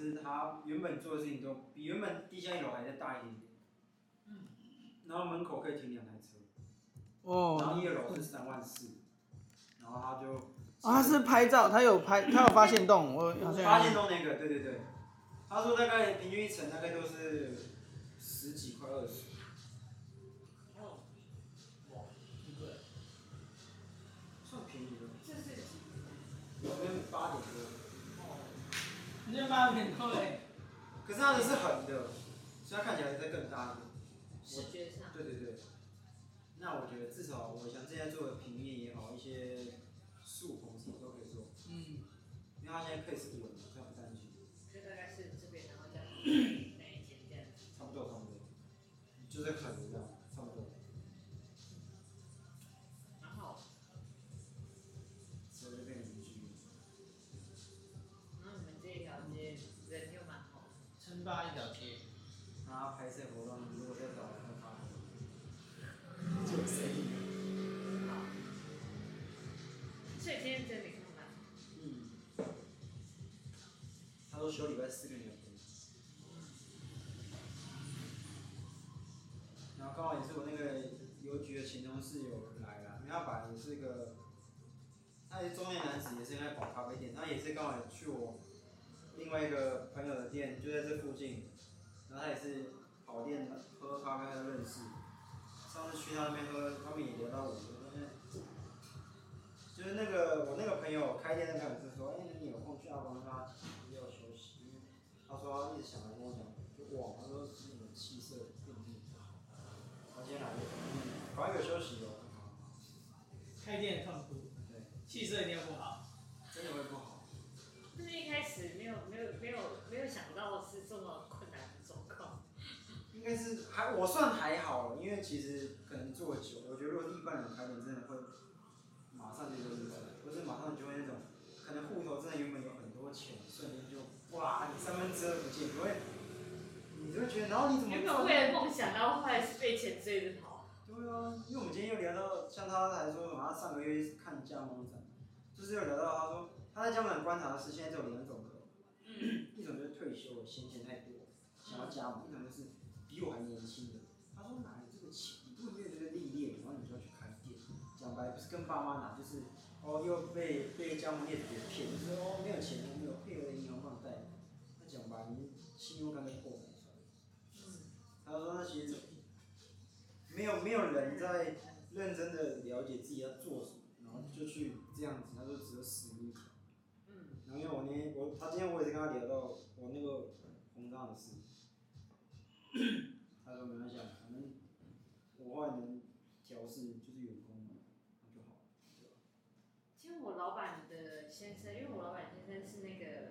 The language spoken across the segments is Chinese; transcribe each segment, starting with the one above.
就是他原本做的事情都比原本地下一楼还要大一点点。嗯。然后门口可以停两台车。哦。然后一楼是三万四，然后他就。啊，他是拍照，他有拍，他有发现洞，我好像。发现洞那个，对对对。他说大概平均一层大概都是十几块二十。你这八点多哎？可是它的是横的，所以它看起来再更大一点。视觉上。对对对。那我觉得至少我想这些做的平面也好，一些。竖横什么都可以做，嗯，因为它现在可以是稳他说休礼拜四跟礼拜天。然后刚好也是我那个邮局的前同事有来了，因为他本来也是一个，他也是中年男子，也是在跑咖啡店，他也是刚好去我另外一个朋友的店，就在这附近，然后他也是跑店喝咖啡的认识，上次去他那边喝，他们也聊到我，就是那个我那个朋友开店的朋友是说，哎、欸，你有空去阿邦他，他说他一直想来跟我讲，就哇，他说是你的气色变得不好，他今天来，嗯，赶快有休息哦。开店痛苦，对，气色一定不好，真的会不好。就是一开始没有没有没有没有想到是这么困难的状况。应该是还我算还好，因为其实可能做久，我觉得如果一般人开店真的会。马上就就是，不是马上就会那种，可能户头真的原本有很多钱，瞬间哇，你三分之二不见，不会，你就会觉得，然后你怎么？原本为了梦想，然后后来是被钱追着跑。对啊，因为我们今天又聊到，像他还说什么，他上个月看加盟展，就是又聊到他说他在加盟展观察的是现在只有两种人，嗯、一种就是退休了，闲钱太多，想要加盟；一种就是比我还年轻的，他说哪有这个钱？你不没有这个历练，然后你就要去开店。讲白不是跟爸妈拿，就是哦又被被加盟业主给骗，就是哦没有钱，没有配合的银行放贷。你信用卡被破。他说那其实没有没有人在认真的了解自己要做什么，然后就去这样子，他说只有死路一条。嗯。然后因为我那天我他今天我也是跟他聊到我那个膨胀的事，他说没关系，反正我后来能调试就是有功嘛。其实我老板的先生，因为我老板先生是那个，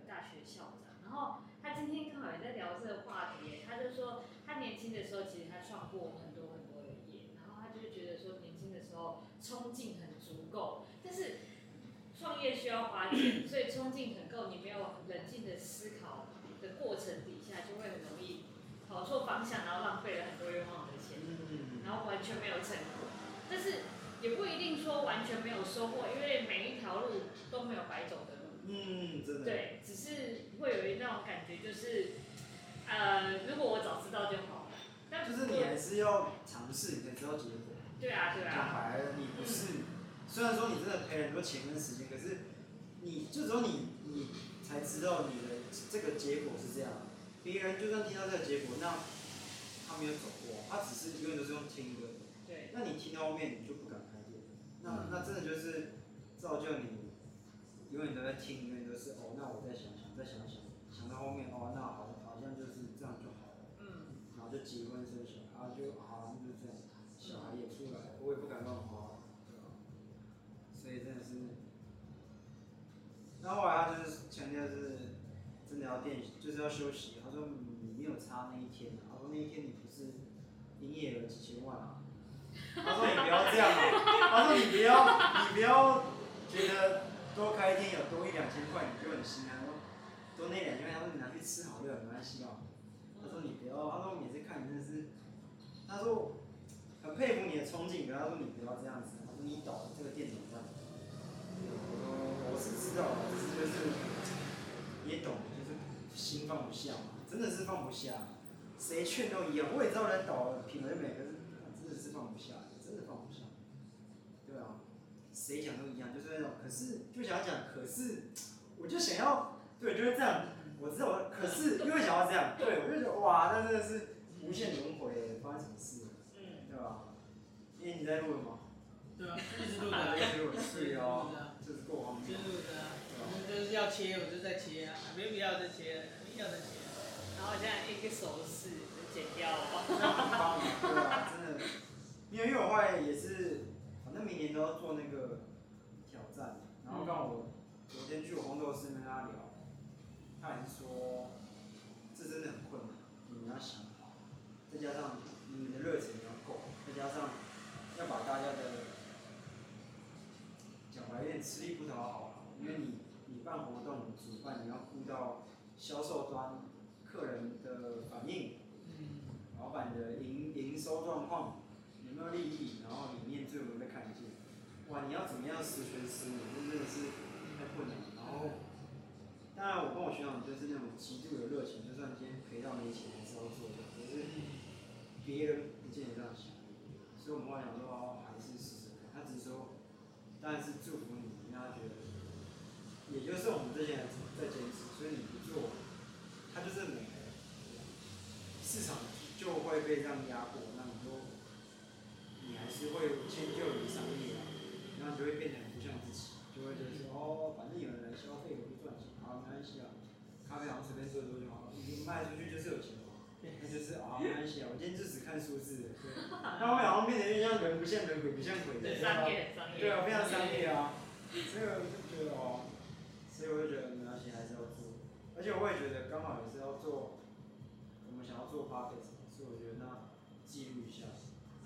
今天刚好也在聊这个话题，他就说他年轻的时候其实他创过很多很多的业，然后他就觉得说年轻的时候冲劲很足够，但是创业需要花钱，所以冲劲很够，你没有冷静的思考的过程底下，就会很容易跑错方向，然后浪费了很多冤枉的钱，然后完全没有成果，但是。也不一定说完全没有收获，因为每一条路都没有白走的路。嗯，真的。对，只是会有一那种感觉，就是，呃，如果我早知道就好了。但就是你还是要尝试，你才知道结果。对啊，对啊。讲白了，你不是，嗯、虽然说你真的赔了很多钱跟时间，可是你就只有你你才知道你的这个结果是这样。别人就算听到这个结果，那他没有走过，他只是永远都是用听的。对。那你听到后面，你就不敢开店。那那真的就是造就你永远都在听，永远都是哦，那我再想想，再想想，想到后面哦，那好，好像就是这样就好了。嗯。然后就结婚生小孩，就好像就这样，小孩也出来，我也不敢乱花，对吧？所以真的是，那后来他就是强调是真的要练，就是要休息。他说你没有差那一天，他说那一天你不是营业额几千万啊。他说你不要这样啊，他说你不要，你不要觉得多开一天有多一两千块你就很心安，多那两千块他说你拿去吃好料没关系哦。他说你不要，他说我每次看你真的是，他说很佩服你的冲劲，然后他说你不要这样子，他说你倒这个店怎么办？我说我是知道，只是就是也懂，就是心放不下嘛，真的是放不下。谁劝都一样，我也知道人倒了，品味美，可是真的是放不下，谁讲都一样，就是那种，可是就想要讲，可是我就想要，对，就是这样。我知道我，可是因为想要这样，对，我就觉得哇，那真的是无限轮回，发生什么事？嗯，对吧？因为你在录了吗？对啊，一直录的，一直录，是哦，就是过后面。一直录的啊，我们就是要切，我就在切啊，没必要再切，没必要再切。然后现在一个手势就剪掉了。很棒，对啊，真的。因为因为我后来也是，反正明年都要做那个挑战，然后刚好我昨天去我红豆师跟他聊。他还是说，这真的很困难，你们要想好，再加上你们的热情要够，再加上要把大家的讲白一点，吃力不讨好，因为你你办活动主办，你要顾到销售端客人的反应，老板的营营收状况有没有利益，然后里面最后有没有被看见，哇，你要怎么样十全十美，这真的是太困难了，然后。当然，我跟我学长就是那种极度的热情，就算今天赔到没钱还是要做的。可是别人不见得这样想，所以我们会想说还是试试看。他只是说，当然是祝福你，让他觉得，也就是我们这些人在坚持，所以你不做，他就是没了，市场就会被这样压迫，那你就你还是会迁就于商业就会变得很不像自己，就会觉得说哦，反正有人来消费，我就赚钱。啊，没关系啊，咖啡好像随便做做就好了。你卖出去就是有钱嘛，那就是啊，没关系啊。我今天就只看数字，对。那我好像变成一样人不像人，鬼不像鬼的，商业商业。对啊，非常商业啊。所以我就觉得哦，所以我就觉得没关系，还是要做。而且我也觉得刚好也是要做，我们想要做 podcast，所以我觉得那记录一下，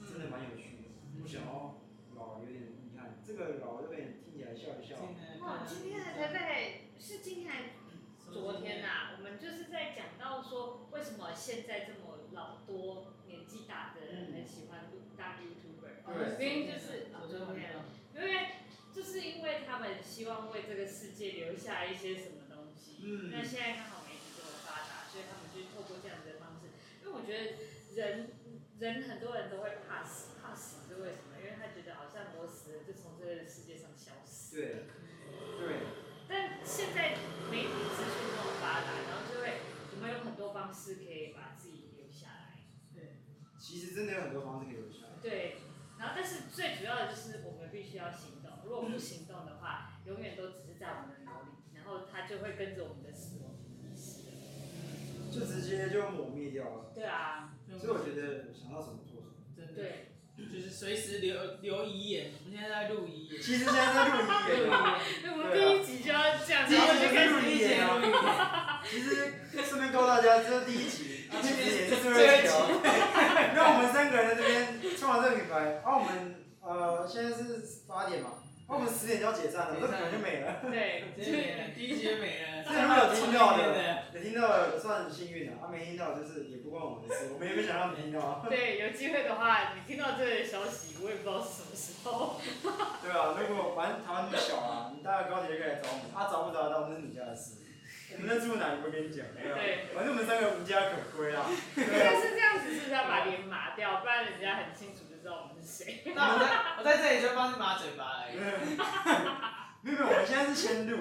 真的蛮有趣的。不想要老有点这个老这边听起来笑一笑。哇，今天的台北。是今天还昨天呐、啊？我们就是在讲到说，为什么现在这么老多年纪大的人很喜欢当 YouTuber？原因就是昨天，因为就是因为他们希望为这个世界留下一些什么东西。嗯。那现在刚好媒体这么发达，所以他们就透过这样子的方式。因为我觉得人人很多人都会怕死，怕死是为什么？因为他觉得好像我死了就从这个世界上消失。对。对。但现在媒体资讯这么发达，然后就会我们有很多方式可以把自己留下来。对，其实真的有很多方式可以留下来。对，然后但是最主要的就是我们必须要行动，如果不行动的话，永远都只是在我们的脑里，然后它就会跟着我们的死亡。就直接就抹灭掉了。对啊。所以我觉得想到什么做什么。真的。对。就是随时留留遗言，我们现在在录遗言。其实现在在录遗言。那 我们第一集就要这样，第一集就开始录遗言啊。其实顺便告诉大家，这是第一集，其实也是最后一集。那我们三个人在这边创了这个品牌，然后我们呃现在是八点嘛。我们十点就要解散了，这可能就没了。对，直接没了，第一集就没了。所以如果有听到的，有听到的算幸运了，啊没听到就是也不关我们的事，我们也没想让你听到。对，有机会的话，你听到这个消息，我也不知道是什么时候。对啊，如果反正台湾那么小啊，你搭个高铁就可以来找我们，他找不找得到那是你家的事。我们在住哪也不会跟你讲，对，反正我们三个无家可归啊。应该是这样子，是不是要把脸麻掉，不然人家很清楚。知道我们是谁？那我在我在这里就帮你抹嘴巴而已。没有没有，我们现在是先录，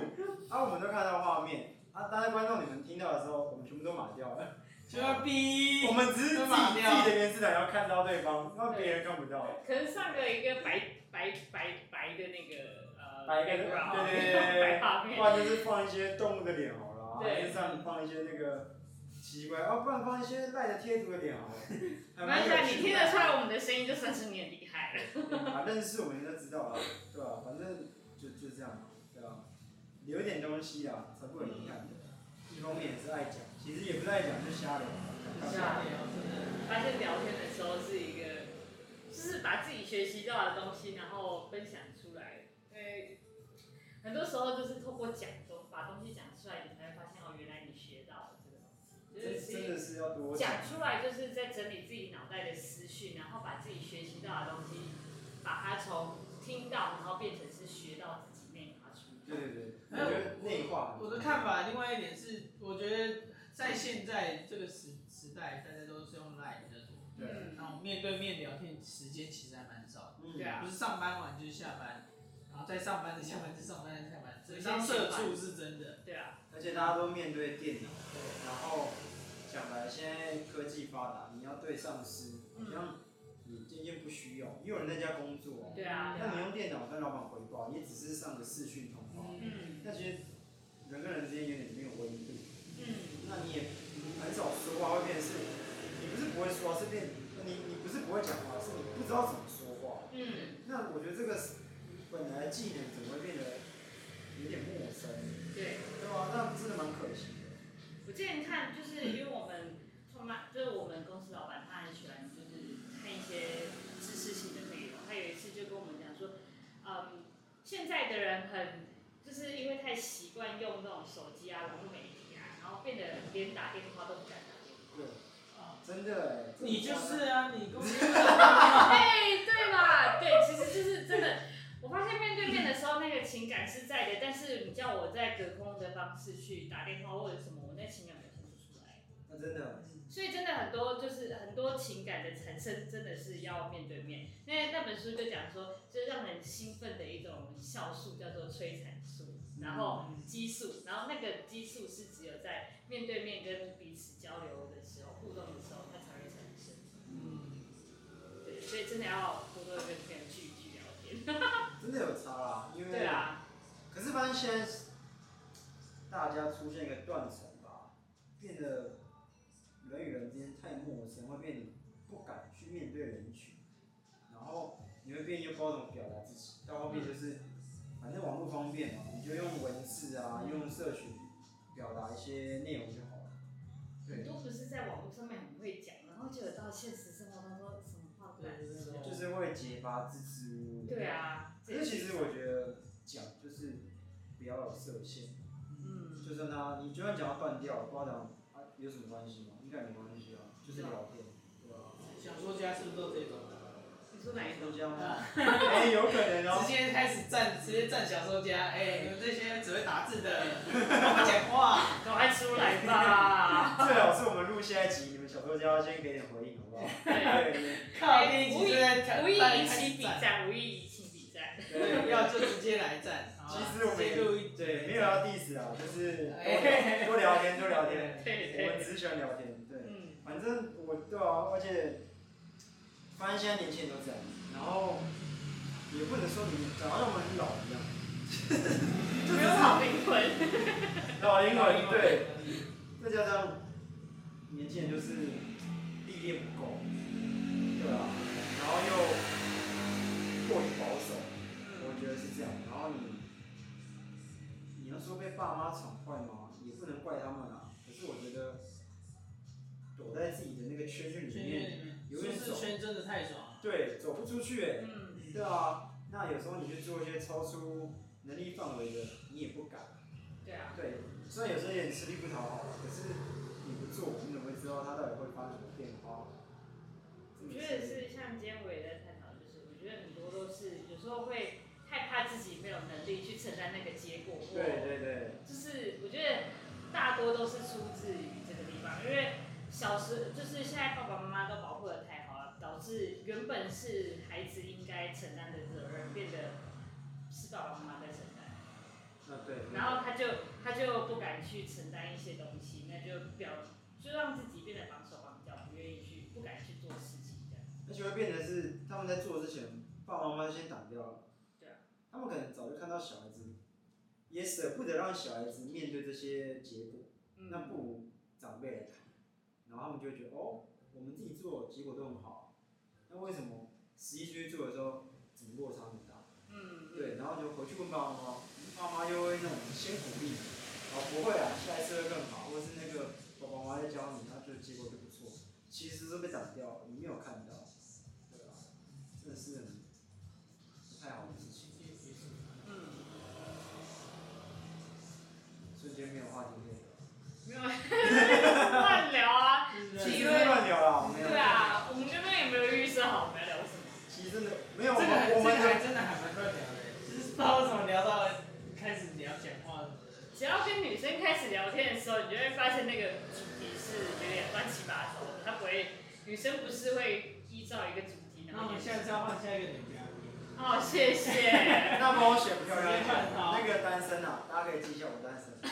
啊，我们都看到画面，啊，大家观众你们听到的时候，我们全部都码掉了。就要逼。我们只是自己自己的原视台要看到对方，让别人看不到。可是上个一个白白白白的那个呃。白个对对对。不然就是放一些动物的脸好了，还是上放一些那个。奇怪，哦，不然放一些赖的贴图的脸好了。没关系，你听得出来我们的声音，就算是你很厉害了。啊，认识我们应该知道啊，对吧？反正就就这样，对吧？留一点东西啊，才不会遗憾的。一方面也是爱讲，其实也不是爱讲，就瞎聊。瞎聊，真的。发现聊天的时候是一个，就是把自己学习到的东西，然后分享出来。因为，很多时候就是透过讲中把东西讲出来，你才会发现哦，原来你学到了。真的是要多讲出来，就是在整理自己脑袋的思绪，然后把自己学习到的东西，把它从听到，然后变成是学到自己内化出。对对对，我觉得内化。我的看法，另外一点是，我觉得在现在这个时时代，大家都是用 Line 比较多，嗯然后面对面聊天时间其实还蛮少的，嗯。对啊。不是上班完就是下班，然后在上班的下班，再上班的下班，这有些当社畜是真的。对啊，而且大家都面对电脑，然后讲白，现在科技发达，你要对上司，好像你渐渐不需要，也有人在家工作，对啊，那你用电脑跟老板回报，也只是上个视讯通话，嗯那其实人跟人之间有点没有温度，嗯，那你也很少说话，会变成是，你不是不会说话，是变你你不是不会讲话，是你不知道怎么说话。嗯，那我觉得这个本来技能怎么会变得有点陌生，对。对吧？那真的蛮可惜的。之前看，就是因为我们创办，就是我们公司老板，他很喜欢就是看一些知识性的内容。他有一次就跟我们讲说，嗯，现在的人很，就是因为太习惯用那种手机啊、网络媒体啊，然后变得连打电话都不敢打。对，真的哎。你就是啊，你公司哎，对嘛，对，其实就是真的。我发现面对面的时候，那个情感是在的，但是你叫我在隔空的方式去打电话或者什么，我那情感表现不出来。那真的，所以真的很多就是很多情感的产生，真的是要面对面。那那本书就讲说，就是让人兴奋的一种酵素叫做催产素，然后激素，然后那个激素是只有在面对面跟彼此交流的时候、互动的时候，它才会产生。嗯，对，所以真的要多多跟别人聚一聚聊天。真的有差啦，因为对啊，可是发现现在大家出现一个断层吧，变得人与人之间太陌生，会变得不敢去面对人群，然后你会变又不知道怎么表达自己，到后面就是反正网络方便嘛，你就用文字啊，用社群表达一些内容就好了。对，很多不是在网络上面很会讲，然后就有到现实生活当中什么话不敢说。就是会结巴支支吾吾。对。啊，可是其实我觉得讲就是不要有设限。嗯，就算他，你就算讲到断掉，不知道讲啊有什么关系吗？应该没关系啊，就是聊天，对吧？想说家是不是都这种？你说哪一种？这样吗？哎、有可能哦、直接开始站，直接站小说家，哎、你们这些只会打字的，不讲话。赶快出来吧！最好是我们录下一集，你们小说家先给点回应，好不好？对对靠，跟你无意直接无意在引起比战，无意引起比战。对，要就直接来战。其实我们对没有要 diss 啊，就是 多聊天，多聊天。对我们，只是喜欢聊天，对。嗯，反正我对啊，而且发现现在年轻人都这样，然后也不能说你们讲到像我们很老一样，就 没有老灵魂。老灵魂对。再加上年轻人就是历练不够，对啊，然后又过于被爸妈宠坏吗？也不能怪他们啊。可是我觉得躲在自己的那个圈圈里面，圈里面，舒适有点走，圈真的太爽了。对，走不出去哎、嗯，对啊，那有时候你去做一些超出能力范围的，你也不敢。对啊，对，虽然有时候有点吃力不讨好，可是你不做，你怎么会知道它到底会发生什么变化？我觉得是像今天我也在探讨，就是我觉得很多都是有时候会害怕自己没有能力去承担那个结果，对对对，就是我觉得大多都是出自于这个地方，因为小时就是现在爸爸妈妈都保护的太好了，导致原本是孩子应该承担的责任，变得是爸爸妈妈在承担。那对。然后他就他就不敢去承担一些东西，那就表就让自己变得绑手绑脚，不愿意去不敢去做事情这样。而且会变成是他们在做之前，爸爸妈妈先挡掉了。他们可能早就看到小孩子，也舍不得让小孩子面对这些结果，那不如长辈来谈，然后他们就会觉得哦，我们自己做结果都很好，那为什么十一岁做的时候，怎么落差很大？嗯，对，然后就回去问爸爸妈妈，爸妈又会那种先鼓励，哦不会啊，下一次会更好，或者是那个爸爸妈妈在教你，他觉得结果就不错，其实是被挡掉了，你没有看到，对啊，真的是很不太好的事情，嗯，瞬间没有话题可以聊，没有乱聊啊，其实是乱聊啦，没有，对啊，我们刚刚也没有预设好我们要聊什么。其实真的没有，这个还这个我们还真的还蛮乱聊的，就是不知道为什么聊到开始聊讲话什么的。只要跟女生开始聊天的时候，你就会发现那个主题是有点乱七八糟的，他不会，女生不是会依照一个主题。那我们现在是要换下一个女嘉宾。哦，谢谢。那帮我选漂亮一点。那个单身啊，大家可以记一下我单身。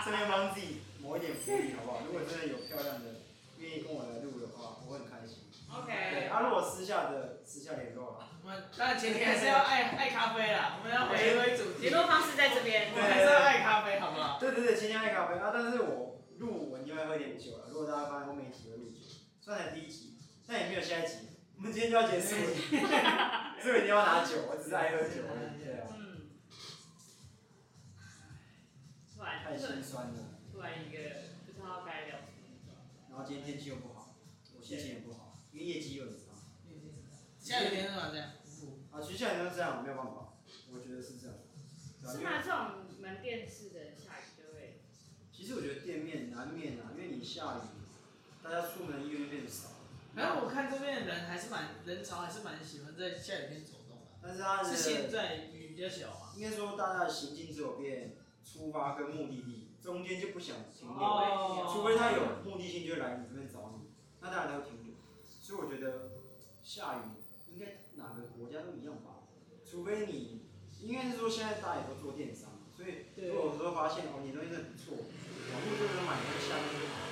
顺便帮自己抹一点福利，好不好？如果真的有漂亮的愿意跟我来录的话，我会很开心。OK。对，啊，如果私下的私下联络了。我们当然前提还是要爱爱咖啡啦，我们要回归主题。联络方式在这边。我们还是要爱咖啡，好不好？对对对，前提爱咖啡啊！但是我录我应该会喝点酒了。如果大家发现后面几个录酒，算才第一集，但也没有下一集。我们今天就要结束了，所以一定要拿酒，我只是爱喝酒。嗯。突然。太心酸了。突然一个不知道该聊什么。然后今天天气又不好，我心情也不好，业绩又很差。下雨天是吗？这样。啊，其实下雨天是这样，没有办法，我觉得是这样。是吗？这种门店式的下雨就会。其实我觉得店面难免啊，因为你下雨，大家出门的意愿变少。然后我看这边的人还是蛮人潮，还是蛮喜欢在下雨天走动的。但是它是现在雨比较小嘛。应该说大家的行径只有变出发跟目的地，中间就不想停留。哦。除非他有目的性，就来你这边找你，那当然他会停留。所以我觉得下雨应该哪个国家都一样吧，除非你应该是说现在大家也都做电商，所以如果有时候发现哦你东西真的不错，网络就能买，那下面就好。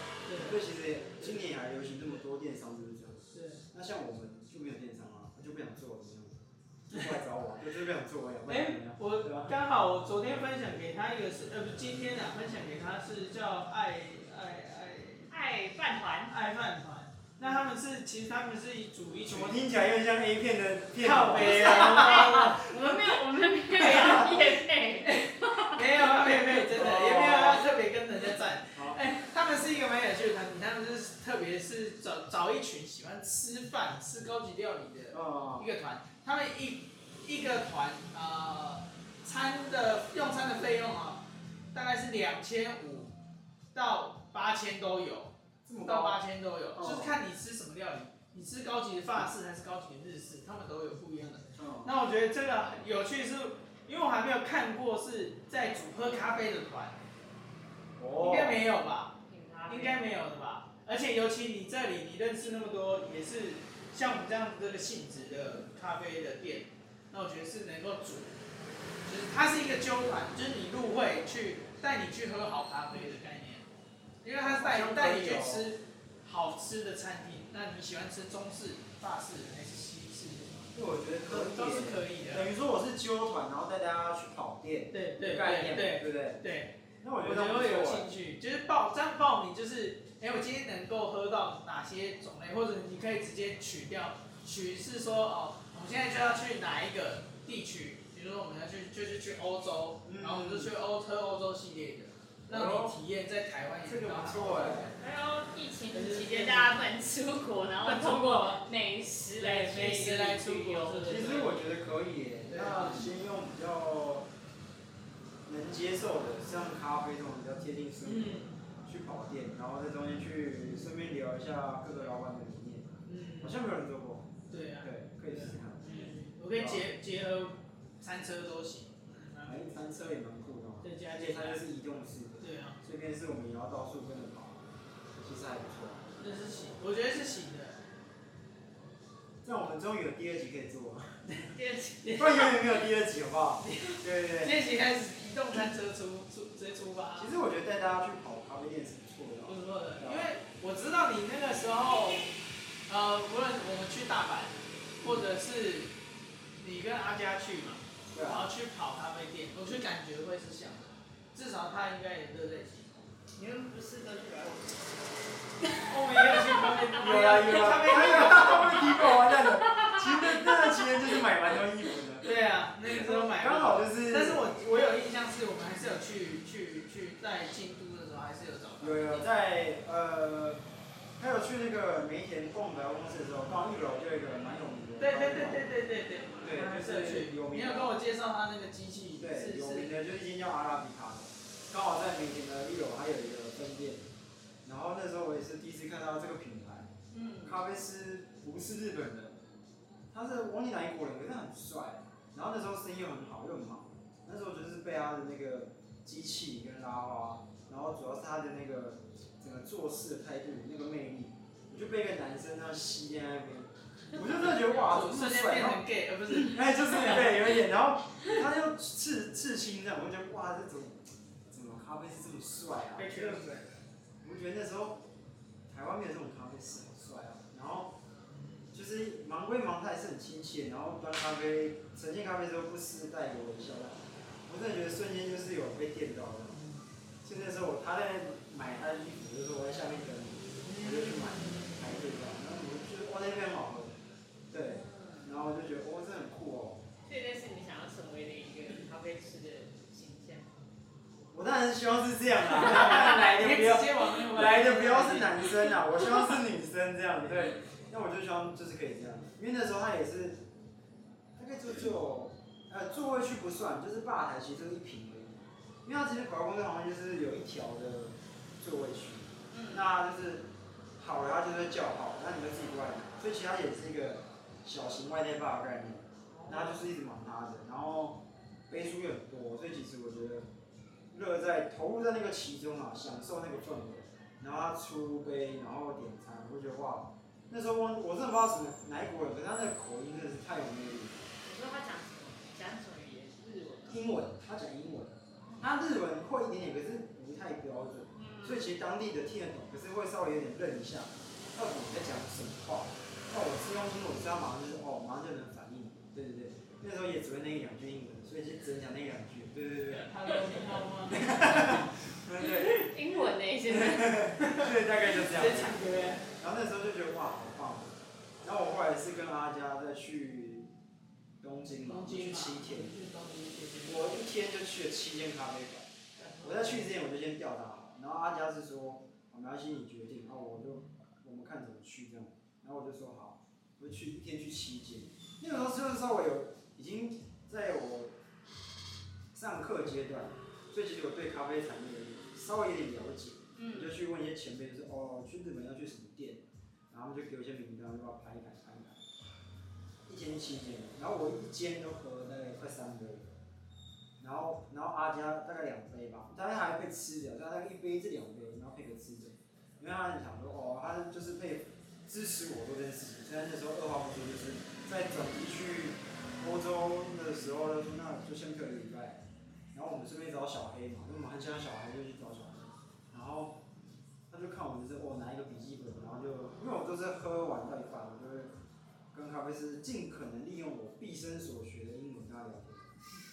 所以其实今年还流行这么多电商，就是这样。对。那像我们就没有电商啊，他就不想做怎么样？就过来找我，就是不想做呀。哎、欸，我刚好我昨天分享给他一个是，呃不，今天啊分享给他是叫爱爱爱爱饭团。爱饭团。那他们是其实他们是以主一群。我听起来有点像 A 片的片。靠北啊！我们没有，我们没有要业配。没有要业配，真的也没有要特别跟人家赞。哎、欸，他们是一个蛮有趣的团体，他们就是特别是找找一群喜欢吃饭、吃高级料理的一个团。他们一一个团呃，餐的用餐的费用啊，大概是两千五到八千都有，五到八千都有，就是看你吃什么料理，你吃高级的法式还是高级的日式，他们都有不一样的。那我觉得这个有趣是，因为我还没有看过是在煮喝咖啡的团。应该没有吧？应该没有的吧？而且尤其你这里，你认识那么多，也是像我们这样子这个性质的咖啡的店，那我觉得是能够煮，就是它是一个揪团，就是你入会去带你去喝好咖啡的因为他带带你去吃好吃的餐厅，那你喜欢吃中式、法式还是西式？对，我觉得可以，都是可以的。等于说我是揪团，然后带大家去跑店，对对概念，对对不对？对。那我觉得会有兴趣，就是报这样报名，就是，哎、欸，我今天能够喝到哪些种类，或者你可以直接取掉，取是说哦，我们现在就要去哪一个地区，比如说我们要去就是去欧洲，然后我们就去欧喝欧洲系列的，让你体验在台湾也不错哎。还有疫情期间大家不能出国，然后通过美食来美食来出国。其实我觉得可以，那先用比较。能接受的，像咖啡这种比较贴近生活，去跑店，然后在中间去顺便聊一下各个老板的理念，好像没有人做过。对啊。对，可以试试看。嗯，我可以结结合餐车都行。哎，餐车也蛮酷的嘛。对，而且它就是移动式。对啊。这边是我们也要到处跟着跑，其实还不错。这是行，我觉得是行的。这样我们终于有第二集可以做了。第二集。不然永远没有第二集，好不好？对对对。第二集开始。移动餐车出出直接出发。其实我觉得带大家去跑咖啡店是不错的。不错的，因为我知道你那个时候，呃，无论我们去大阪，或者是你跟阿佳去嘛，然后去跑咖啡店，我就感觉会是像的，至少他应该也热在其中。你们不是都去了？我们也有去咖啡店。有啊有啊。咖啡店都会提狗啊，这样的。其实那个情人就是买蛮多衣服的。对啊，那个时候买。刚好就是。但是我我有印象是我们还是有去去去在京都的时候还是有找到。有有在呃，还有去那个梅田逛百货公司的时候，刚一楼就有一个蛮有名的。对对对对对对对。对，就是有名。你有跟我介绍他那个机器？对，有名的就是一间叫阿拉比卡，刚好在梅田的一楼还有一个分店。然后那时候我也是第一次看到这个品牌。嗯。咖啡师不是日本人，他是忘记哪一国人，可是他很帅。然后那时候生意又很好，又很忙。那时候就是被他的那个机器跟拉花，然后主要是他的那个整个做做事的态度，那个魅力，我就被一个男生那样吸在那边，我就真的觉得哇，瞬间变成 gay，而不是，哎，就是对，有一点，然后他又刺刺青这样，我就觉得哇，这怎么咖啡是这么帅啊？被圈粉。我觉得那时候台湾没有这种咖啡师，好帅啊。然后就是忙归忙，他还是很亲切，然后端咖啡、呈现咖啡的时候不失带有微笑。我真的觉得瞬间就是有被电到的。就那时候我他在买他的衣服，就是我在下面等，我就去买排队这样。然后我就觉得哇，那边很好喝。对。然后我就觉得哇，这很酷哦。这类是你想要成为的一个咖啡师的形象。我当然希望是这样 啦，来的不要，来的不要是男生啊，我希望是女生这样，对。那我就希望就是可以这样，因为那时候他也是，大概就就，呃，座位区不算，就是吧台其实就一平而已。因为他其实广告公司好像就是有一条的座位区，那就是好了，他就会叫好，那你就自己过来拿。所以其他也是一个小型外带吧的概念，那就是一直忙他的，然后杯数又很多，所以其实我觉得。乐在投入在那个其中啊，享受那个氛围，然后他出杯，然后点餐，我觉得哇，那时候我我真的不知道什么哪一国人，可是他那个口音真的是太有魅力。你说他讲什么？讲什么语言？日文？英文，他讲英文，他日文会一点点，可是不太标准，所以其实当地的听得懂，可是会稍微有点愣一下，到底在讲什么话？那我是用英文，知道马上就是哦，马上就能反应，对对对，那时候也只会那一两句英文，所以就只能讲那两句。对对对，哈喽你好吗？对对，英文呢？现在。对，大概就这样。然后那时候就觉得哇，好棒。然后我后来是跟阿佳再去东京嘛，去七天。我一天就去了七间咖啡馆。我在去之前我就先调查好，然后阿佳是说，没关系，你决定，然后我就我们看怎么去这样。然后我就说好，我就去一天去七间。那个时候就是稍微有已经在我。上课阶段，所以其实我对咖啡产业稍微有点了解，嗯、我就去问一些前辈，就是哦，去日本要去什么店，然后他们就给我一些名单，就把我排一排排一排，一天七间，然后我一间都喝了大概快三杯，然后然后阿佳大概两杯吧，大概还配吃的，大概一杯至两杯，然后配个吃的，因为他很想说哦，他就是配支持我做这件事情，虽然那时候二话不说就是在转机去欧洲的时候，他说那就先陪一个礼拜。然后我们顺便找小黑嘛，因为我们很喜欢小孩，就去找小黑。然后他就看我们就是哦，拿一个笔记本，然后就因为我都是喝完再饭，我就会跟咖啡师尽可能利用我毕生所学的英文跟他聊天。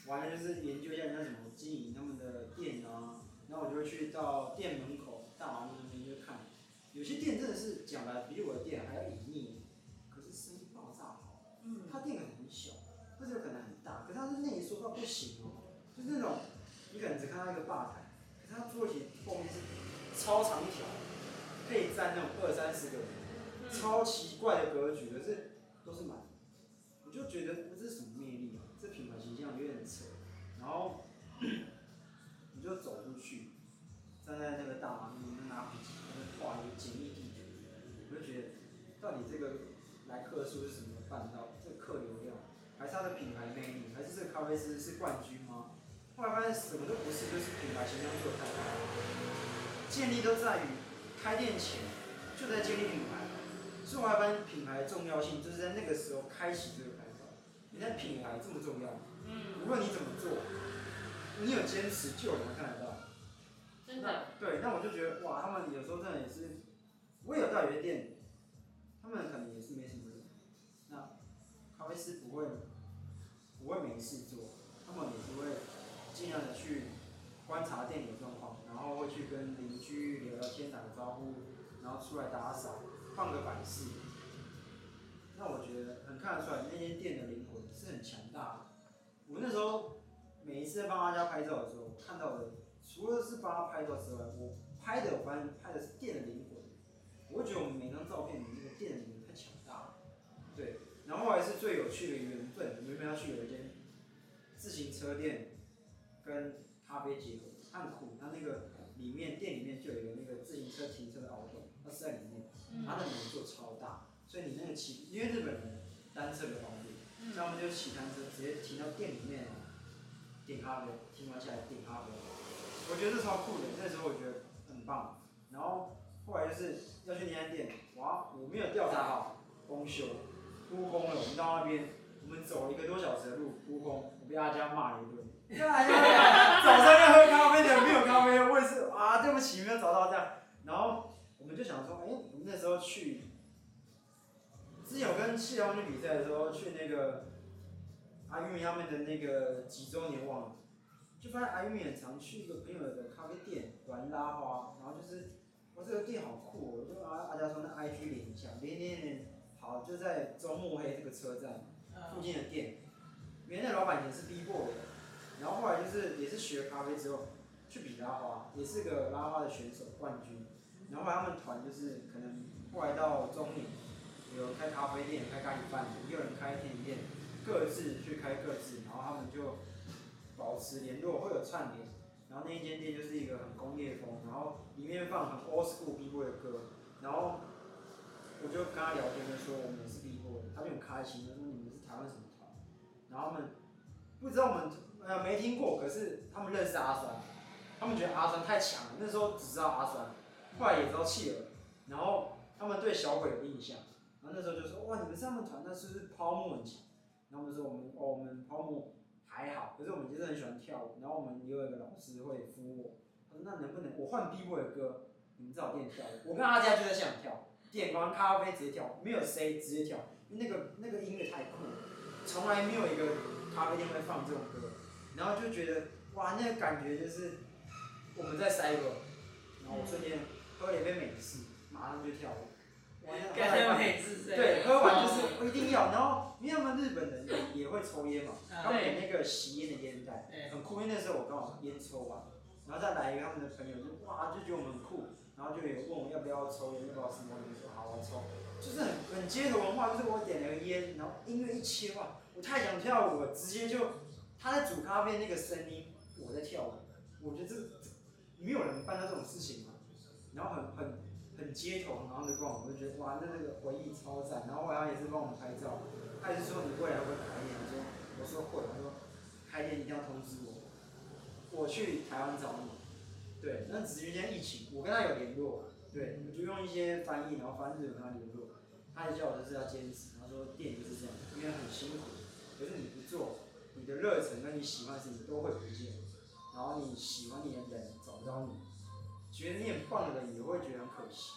完了就是研究一下人家怎么经营他们的店啊，然后我就会去到店门口大马路那边就看，有些店真的是讲的比我的店还要隐秘，可是生意爆炸好。嗯。他店很小，或者可能很大，可是他是内缩到不行哦。就是那种，你可能只看到一个吧台，可是他桌起后面是超长一条，可以站那种二三十个人，超奇怪的格局，可是都是满。我就觉得这是什么魅力啊？这品牌形象有点扯。然后 你就走出去，站在那个大马路，你拿笔记本画一个简易地图，我就觉得到底这个来客数是怎么办到？这个客流量，还是它的品牌魅力，还是这个咖啡师是冠军吗？后来发现什么都不是，就是品牌形象做太好，建立都在于开店前就在建立品牌，所以我还发现品牌的重要性就是在那个时候开启这个开端。你看品牌这么重要，嗯，无论你怎么做，你有坚持就有人看得到。真的。对，那我就觉得哇，他们有时候真的也是，我也有到有些店，他们可能也是没什么人，那咖啡师不会不会没事做，他们也不会。尽量的去观察店里的状况，然后会去跟邻居聊聊天、打个招呼，然后出来打扫、放个摆饰。那我觉得很看得出来，那间店的灵魂是很强大的。我那时候每一次在帮阿佳拍照的时候，看到的除了是帮他拍照之外，我拍的我发现拍的是店的灵魂。我觉得我们每张照片里那个店的灵魂太强大了。对，然后后来是最有趣的缘分，因为要去有一间自行车店。跟咖啡结合，很酷。它那个里面店里面就有一个那个自行车停车的凹洞，它是在里面。它的门做超大，所以你那个骑，因为日本人单车比较方便，所以他们就骑单车直接停到店里面，点咖啡，停完下来点咖啡。我觉得这超酷的，那时候我觉得很棒。然后后来就是要去那家店，哇，我没有调查好，公休，扑空了。我们到那边，我们走了一个多小时的路，扑空，我被阿佳骂了一顿。早上要喝咖啡的没有咖啡，我也是啊，对不起，没有找到这样。然后我们就想说，哎、我们那时候去，之前有跟谢龙去比赛的时候，去那个阿玉他们的那个几周年忘了，就发现阿玉很常去一个朋友的咖啡店玩拉花，然后就是。我这个店好酷，我就阿阿佳说那 IG 连一下，连连连，好就在周末黑这个车站附近的店，原来老板也是 B-boy 的，然后后来就是也是学咖啡之后去比拉花，也是个拉花的选手冠军，然后后来他们团就是可能后来到中年，有开咖啡店、开咖喱饭，也有人开甜点店，各自去开各自，然后他们就保持联络，会有串联。然后那一间店就是一个很工业风，然后里面放很 old school B-boy 的歌，然后我就跟他聊天，就说我们也是 B-boy，他就很开心，他说你们是台湾什么团？然后他们不知道我们呃没听过，可是他们认识阿酸，他们觉得阿酸太强了，那时候只知道阿酸，后来也知道企鹅，然后他们对小鬼有印象，然后那时候就说哇你们是他们团，那是不是泡沫很强？然后我们说我们哦我们泡沫。还好，可是我们其实很喜欢跳舞，然后我们也有一个老师会扶我。他说：“那能不能我换 B-boy 的歌，你们在我店跳？”我跟阿佳就在现场跳，点完咖啡直接跳，没有 C 直接跳，因为那个那个音乐太酷了，从来没有一个咖啡店会放这种歌，然后就觉得哇，那个感觉就是我们在 cyber，然后我瞬间喝了一杯美式，马上就跳舞。感觉美式对，喝完就是我一定要，然后因为他们日本人也也会抽烟嘛，他们有那个吸烟的烟袋，很酷。因为那时候我刚好烟抽完，然后再来一个他们的朋友就哇就觉得我们很酷，然后就有问我要不要抽烟，要不要什么，我就说好，我抽。就是很很街头文化，就是我点了个烟，然后音乐一切哇，我太想跳舞了，直接就他在煮咖啡那个声音，我在跳舞，我觉得这没有人办到这种事情嘛，然后很很。很街头，然后就逛我就觉得哇，那这个回忆超赞。然后后来他也是帮我们拍照，他也是说你未来会开店，我说我说会，他说开店一定要通知我，我去台湾找你。对，那只是因为疫情，我跟他有联络，对，我就用一些翻译，然后翻日文跟他联络，他也叫我就是要坚持，他说店就是这样，因为很辛苦，可是你不做，你的热忱跟你喜欢的事情都会不见，然后你喜欢你的人找不到你。觉得你很棒的人也会觉得很可惜，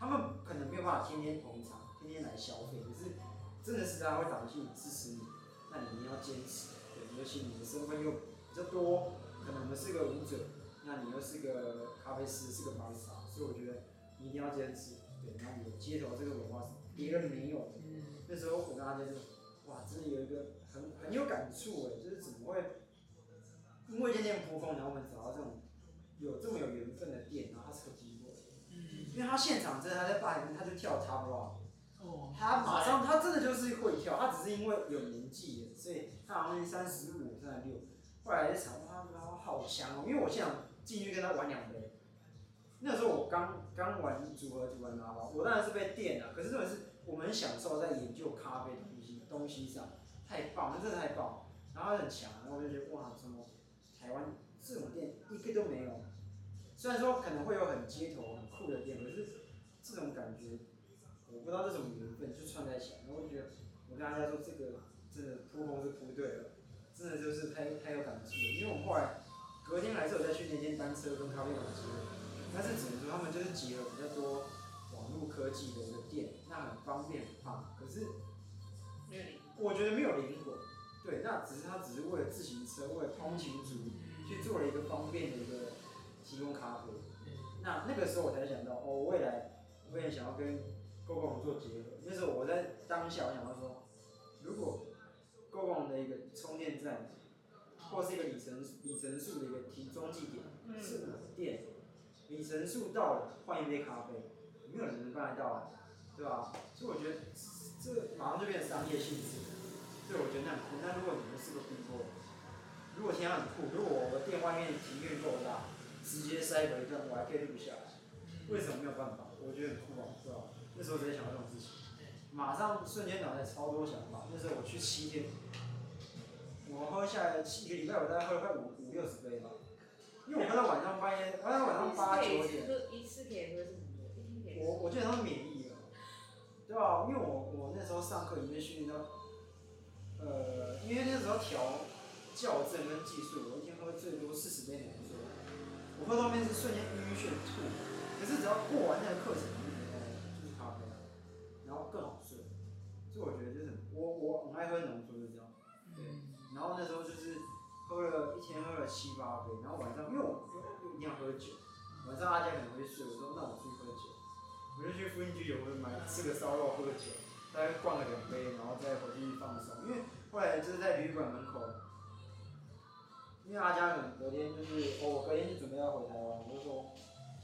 他们可能没有办法天天捧场，天天来消费，可是真的是大家会长进支持你，那你一定要坚持。对，尤其你的身份又比较多，可能我们是个舞者，那你又是个咖啡师，是个 b a r i s 所以我觉得你一定要坚持。对，那你的街头这个文化是别人没有的。嗯。那时候我跟大家就，哇，真的有一个很很有感触哎，就是怎么会因为天天扑空，然后我们找到这种。有这么有缘分的店，然后他是个 B-boy，嗯，因为他现场真的他在吧里面他就跳 top rock，哦，他马上他真的就是会跳，他只是因为有年纪，所以他好像三十五、三十六，后来一想哇，他好强哦，因为我现场进去跟他玩两杯，那时候我刚刚玩组合组玩拉花，我当然是被电了，可是这种是我们享受在研究咖啡的东西东西上，太棒了，真的太棒，然后很强，然后我就觉得哇，什么台湾这种店一个都没有。虽然说可能会有很街头、很酷的店，可是这种感觉，我不知道这种缘分就串在一起，然后我觉得我跟大家说这个真的扑空是扑对了，真的就是太太有感触了。因为我后来隔天还是有再去那间单车跟咖啡馆机会，但是只能说他们就是结合比较多网络科技的一个店，那很方便很棒。可是我觉得没有灵魂，对，那只是他只是为了自行车、为了通勤族去做了一个方便的一个。提供咖啡，那那个时候我才想到，哦，未来我也想要跟 Gogoro 做结合。那时候我在当下，我想到说，如果 Gogoro 的一个充电站，或是一个里程里程数的一个提中继点，是我的店，里程数到了换一杯咖啡，没有人能办得到啊，对吧？所以我觉得这个马上就变成商业性质，所以我觉得那很酷。那如果你们是个 B-boy，如果天很酷，如果我的店外面体验够大。直接塞回一段，我还可以录下来。为什么没有办法？我觉得很酷啊，是吧？那时候直接想到这种事情，马上瞬间脑袋超多想法。那时候我去七天，我喝下来七个礼拜，我大概喝了快五五六十杯吧。因为我喝到晚上半夜，喝到晚上八九点。一次可以喝是什么？我我基本上上课里面训练到，呃，因为那时候调校正跟技术，我一天喝最多四十杯牛奶，我喝到后面是瞬间晕眩吐，可是只要过完那个课程，就是咖啡，然后更好睡，所以我觉得就是我我很爱喝浓缩，就这样，对，然后那时候就是喝了一天喝了七八杯，然后晚上因为我又一定要喝酒，晚上大家可能会睡，我说那我我就去附近居酒屋买吃个烧肉喝个酒。大概灌了两杯，然后再回去放松。因为后来就是在旅馆门口，因为阿佳可能隔天就是，哦，我隔天就准备要回台湾，我就说，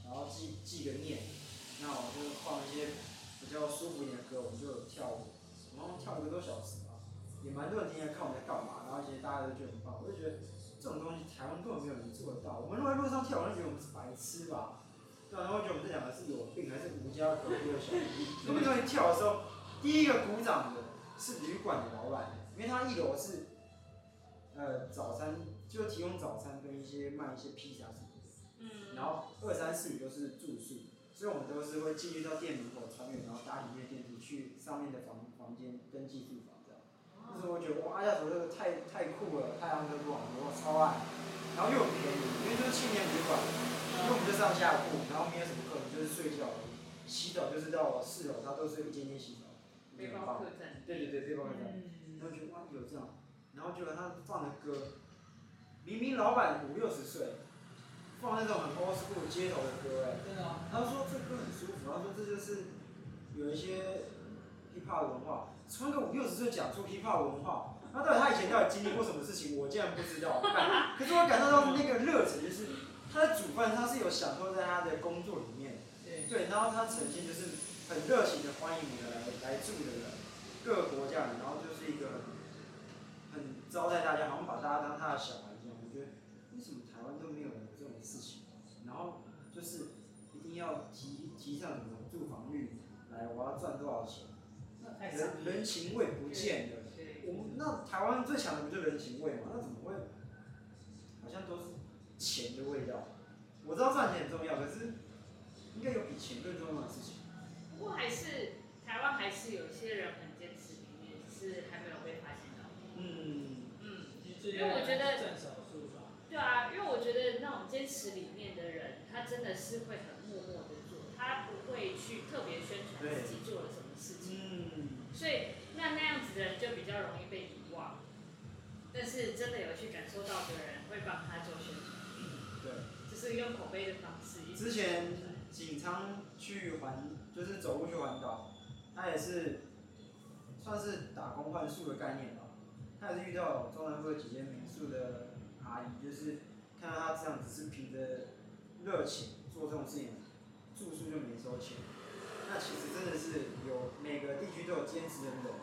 然后记记个念，那我就放一些比较舒服一点的歌，我们就跳舞，然后跳一个多小时吧，也蛮多人进来看我们在干嘛，然后其实大家都觉得很棒，我就觉得这种东西台湾根本没有人做得到。我们如果在路上跳，我就觉得我们是白痴吧，对啊，然后觉得我们这两个是有病，还是无家可归的小孩，因为那边跳的时候。第一个鼓掌的是旅馆的老板，因为他一楼是，呃，早餐就提供早餐跟一些卖一些披萨什么的，嗯，然后二三四五都是住宿，所以我们都是会进去到店门口穿越，然后搭里面电梯去上面的房房间登记住房这样。就是我觉得哇，阿亚图这个太太酷了，太阳哥不我超爱，然后又很便宜，因为就是青年旅馆，因为我们就上下铺，然后没有什么客人，就是睡觉，洗澡就是到四楼，他都是一间间洗澡。背包客栈，对对对，背包客栈，然后觉得哇有这样，然后觉得他放的歌，明明老板五六十岁，放那种很 old school 街头的歌哎，真的啊，他说这歌很舒服，他说这就是有一些 hip hop 文化，穿个五六十岁讲出 hip hop 文化，那到底他以前到底经历过什么事情，我竟然不知道，可是我感受到那个热忱，就是他的煮饭，他是有享受在他的工作里面，对，然后他呈现就是。很热情的欢迎你们来来住的人，各个国家人，然后就是一个很招待大家，好像把大家当他的小孩一样。我觉得为什么台湾都没有人这种事情？然后就是一定要提提倡什么住房率，来我要赚多少钱？人人情味不见了。我们那台湾最强的不就人情味吗？那怎么会？好像都是钱的味道。我知道赚钱很重要，可是应该有比钱更重要的事情。不过还是台湾还是有一些人很坚持里面，是还没有被发现到。嗯嗯，因为我觉得，对啊，因为我觉得那种坚持里面的人，他真的是会很默默的做，他不会去特别宣传自己做了什么事情。嗯。所以那那样子的人就比较容易被遗忘，但是真的有去感受到的人会帮他做宣传。嗯，对。就是用口碑的方式。之前景昌去环。就是走路去环岛，他也是算是打工换宿的概念吧。他也是遇到中南部几间民宿的阿姨，就是看到他这样子是凭着热情做这种事情，住宿就没收钱。是有每个地区都有兼职的人，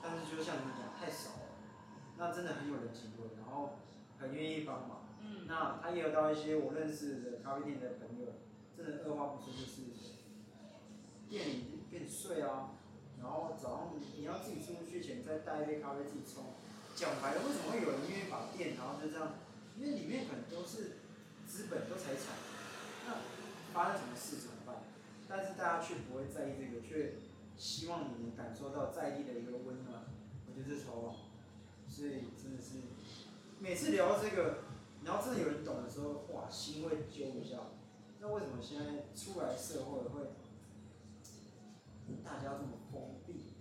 但是就像你们讲太少了。那真的很有人情味，然后很愿意帮忙。嗯。那他也有到一些我认识的咖啡店的朋友，真的二话不说就是。店里给你睡啊，然后早上你要自己出去前再带一杯咖啡自己冲。讲白了，为什么会有人愿意把店，然后就这样？因为里面可能都是资本都财产，那发生什么事怎么办？但是大家却不会在意这个，却希望你能感受到在地的一个温暖。我觉得这超棒，所以真的是每次聊到这个，然后真的有人懂的时候，哇，心会揪一下。那为什么现在出来社会会？大家这么封闭，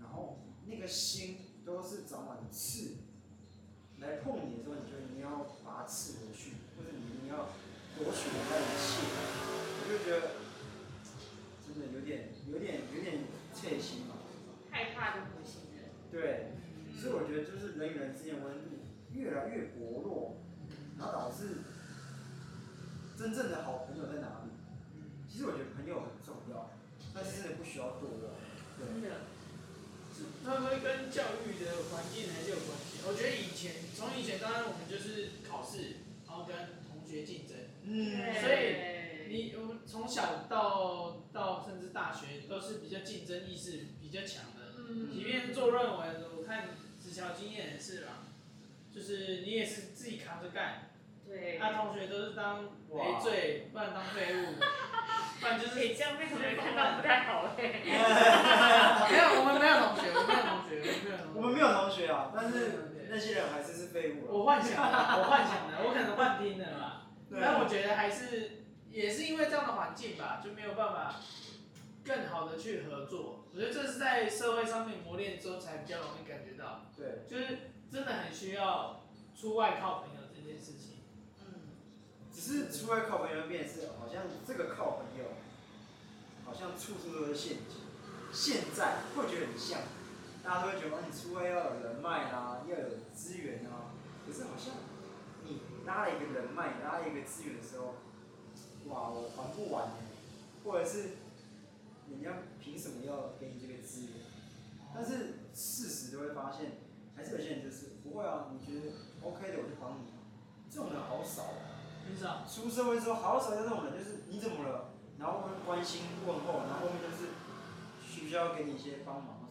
然后那个心都是长满刺，来碰你的时候，你就一定要拔刺回去，或者你一定要夺取人家一切，我就觉得有点、有点、有点切心嘛。害怕就不信任。对，所以我觉得就是人与人之间温度越来越薄弱，然后导致真正的好朋友在哪里？其实我觉得朋友很重要。但是真的不需要多了，真的。那会跟教育的环境还是有关系。我觉得以前，从以前当然我们就是考试，然后跟同学竞争。嗯。所以你我们从小到到甚至大学都是比较竞争意识比较强的。嗯。即便做论文，我看子乔经验也是嘛，就是你也是自己扛着干。对。他同学都是当累赘，不然当废物。反正就是，这样被同学看到不太好哎。没有，我们没有同学，我们没有同学。我们没有同学啊，但是那些人还是是废物。我幻想的，我幻想的，我可能幻听的嘛。但我觉得还是也是因为这样的环境吧，就没有办法更好的去合作。我觉得这是在社会上面磨练之后才比较容易感觉到。对，就是真的很需要出外靠朋友这件事情。嗯。只是出外靠朋友变是好像这个靠朋友，好像处处都是陷阱。现在会觉得很像，大家都会觉得你出外要有人脉啊，要有资源啊。可是好像你拉了一个人脉，拉了一个资源的时候，哇，我还不完呢。或者是人家凭什么要给你这个资源？但是事实就会发现，还是有些人就是不会啊。你觉得 OK 的，我就帮你。这种人好少啊，很少。出社会之后，好少有这种人，就是你怎么了？然后会关心问候，然后后面就是。需不需要给你一些帮忙？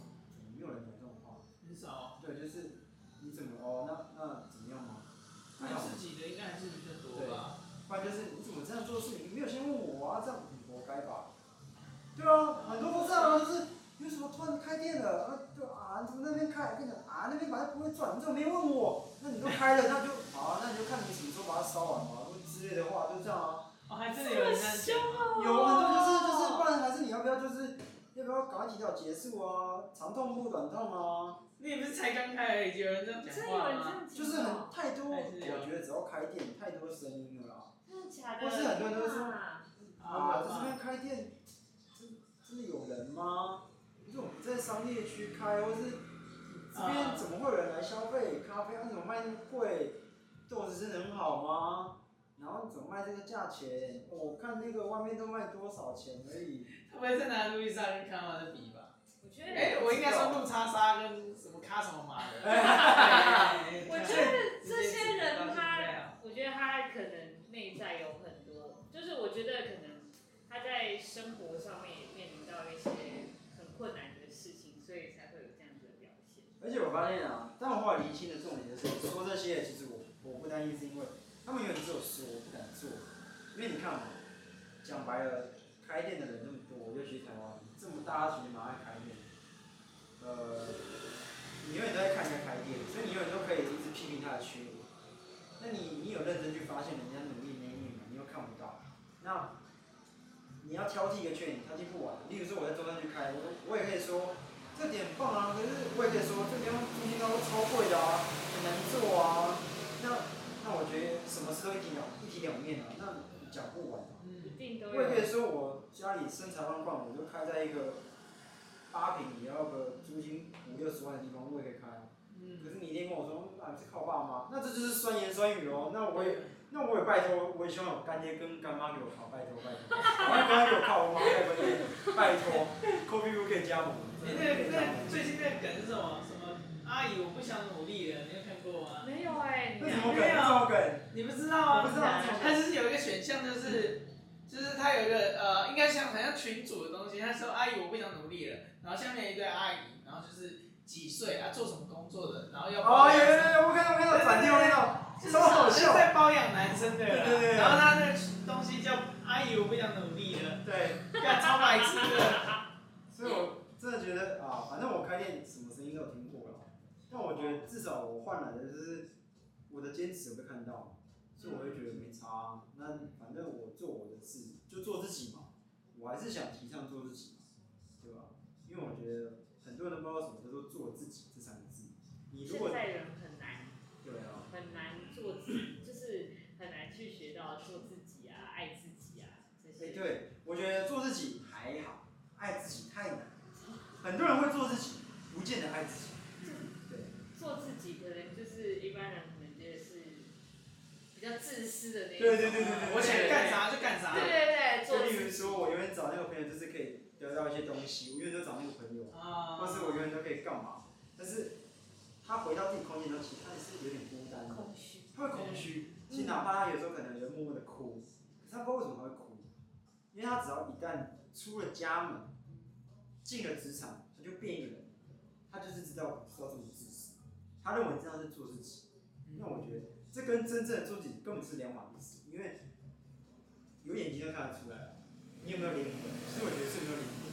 没有人讲这种话。很少。对，就是你怎么哦？那那怎么样吗？还有自己的应该还是比较多吧。不然就是这样做事？你没有先问我啊？这样你活该吧？对啊，很多都这样啊，就是有什么突然开店了啊？对啊，你怎么那边开？跟你讲啊，那边反正不会赚，你怎么没问我？那你都开了，那就好啊，那你就看你什么时候把它烧完嘛，之类的话，就这样啊。哦，还真的有人这样讲。有很多就是就是，不然还是你要不要就是？要不要赶快提早结束啊？长痛不如短痛啊！你也不是才刚开而已，有人这样讲话吗？就是很太多，我觉得只要开店，太多声音了啦。真的假的？或是很多人都说啊，在这边开店，真真的有人吗？这种在商业区开，或是这边怎么会有人来消费咖啡？为什么卖那么贵？豆子真的很好吗？然后怎么卖这个价钱？我看那个外面都卖多少钱而已。他不会再拿路易莎跟卡玛的比吧？我觉得，哎，我应该说路叉沙跟什么卡什么马的。我觉得这些人他，我觉得他可能内在有很多，就是我觉得可能他在生活上面也面临到一些很困难的事情，所以才会有这样子的表现。而且我发现啊，但我后来厘清的重点就是说这些，其实我我不担心是因为他们永远只有说，我不敢做，因为你看嘛，讲白了，开店的人那么。尤其台湾这么大群，蛮爱开店，呃，你永远都在看人家开店，所以你永远都可以一直批评他的缺点。那你你有认真去发现人家努力那一面吗？你又看不到。那你要挑剔一个缺点，挑剔不完。例如说我在中山区开，我我也可以说这点很棒啊，可是我也可以说这边租金都超贵的啊，很难做啊。那那我觉得什么事都一体两一体两面啊，那讲不完嘛。一定都有。我也可以说，我家里身材状况，我就开在一个八平也要个租金五六十万的地方，我也可以开。嗯。可是你一定跟我说，啊，是靠爸妈，那这就是酸言酸语哦。那我也，那我也拜托，我也希望有干爹跟干妈给我靠，拜托拜托。我要干爹给我靠，我妈拜托拜托。Coffee 可以加盟。你那个那最近那个梗是什么？什么阿姨我不想努力了，你有看过吗？没有哎。那什么梗？什么梗？你不知道啊？我不知道。他就是有一个选项，就是。就是他有一个呃，应该像好像群主的东西。他说：“阿姨，我不想努力了。”然后下面一堆阿姨，然后就是几岁啊，做什么工作的，然后要包养。哦，有有有，我看到我看到，转贴我看到，超好笑。在包养男生的。对对对。然后他那个东西叫“阿姨，我不想努力了”。对。干超白痴的。所以我真的觉得啊，反正我开店什么声音都有听过了。但我觉得至少我换来的就是我的坚持有被看到。所以我会觉得没差啊，那反正我做我的事，就做自己嘛。我还是想提倡做自己嘛，对吧？因为我觉得很多人都不知道什么叫做做自己这三个字。你如果现在人很难，对啊，很难做自己，就是很难去学到做自己啊，爱自己啊这些。哎，对，我觉得做自己还好，爱自己太难。很多人会做自己，不见得爱自己。对，做自己可能就是一般人可能也是。比较自私的那种。对对对对对，我想干啥就干啥。对对对，就例如说，我永远找那个朋友，就是可以得到一些东西。我永远都找那个朋友，或是我永远都可以干嘛？但是他回到自己空间的时候，其实他也是有点孤单的。空虚。他会空虚，其实哪怕他有时候可能会默默的哭，可是他不知道为什么他会哭，因为他只要一旦出了家门，进了职场，他就变一个人，他就是知道知道这么自私，他认为这样是做自己。那我觉得。这跟真正的做自己根本是两码子事，因为有眼睛就看得出来，你有没有灵魂？其实我觉得是没有灵魂？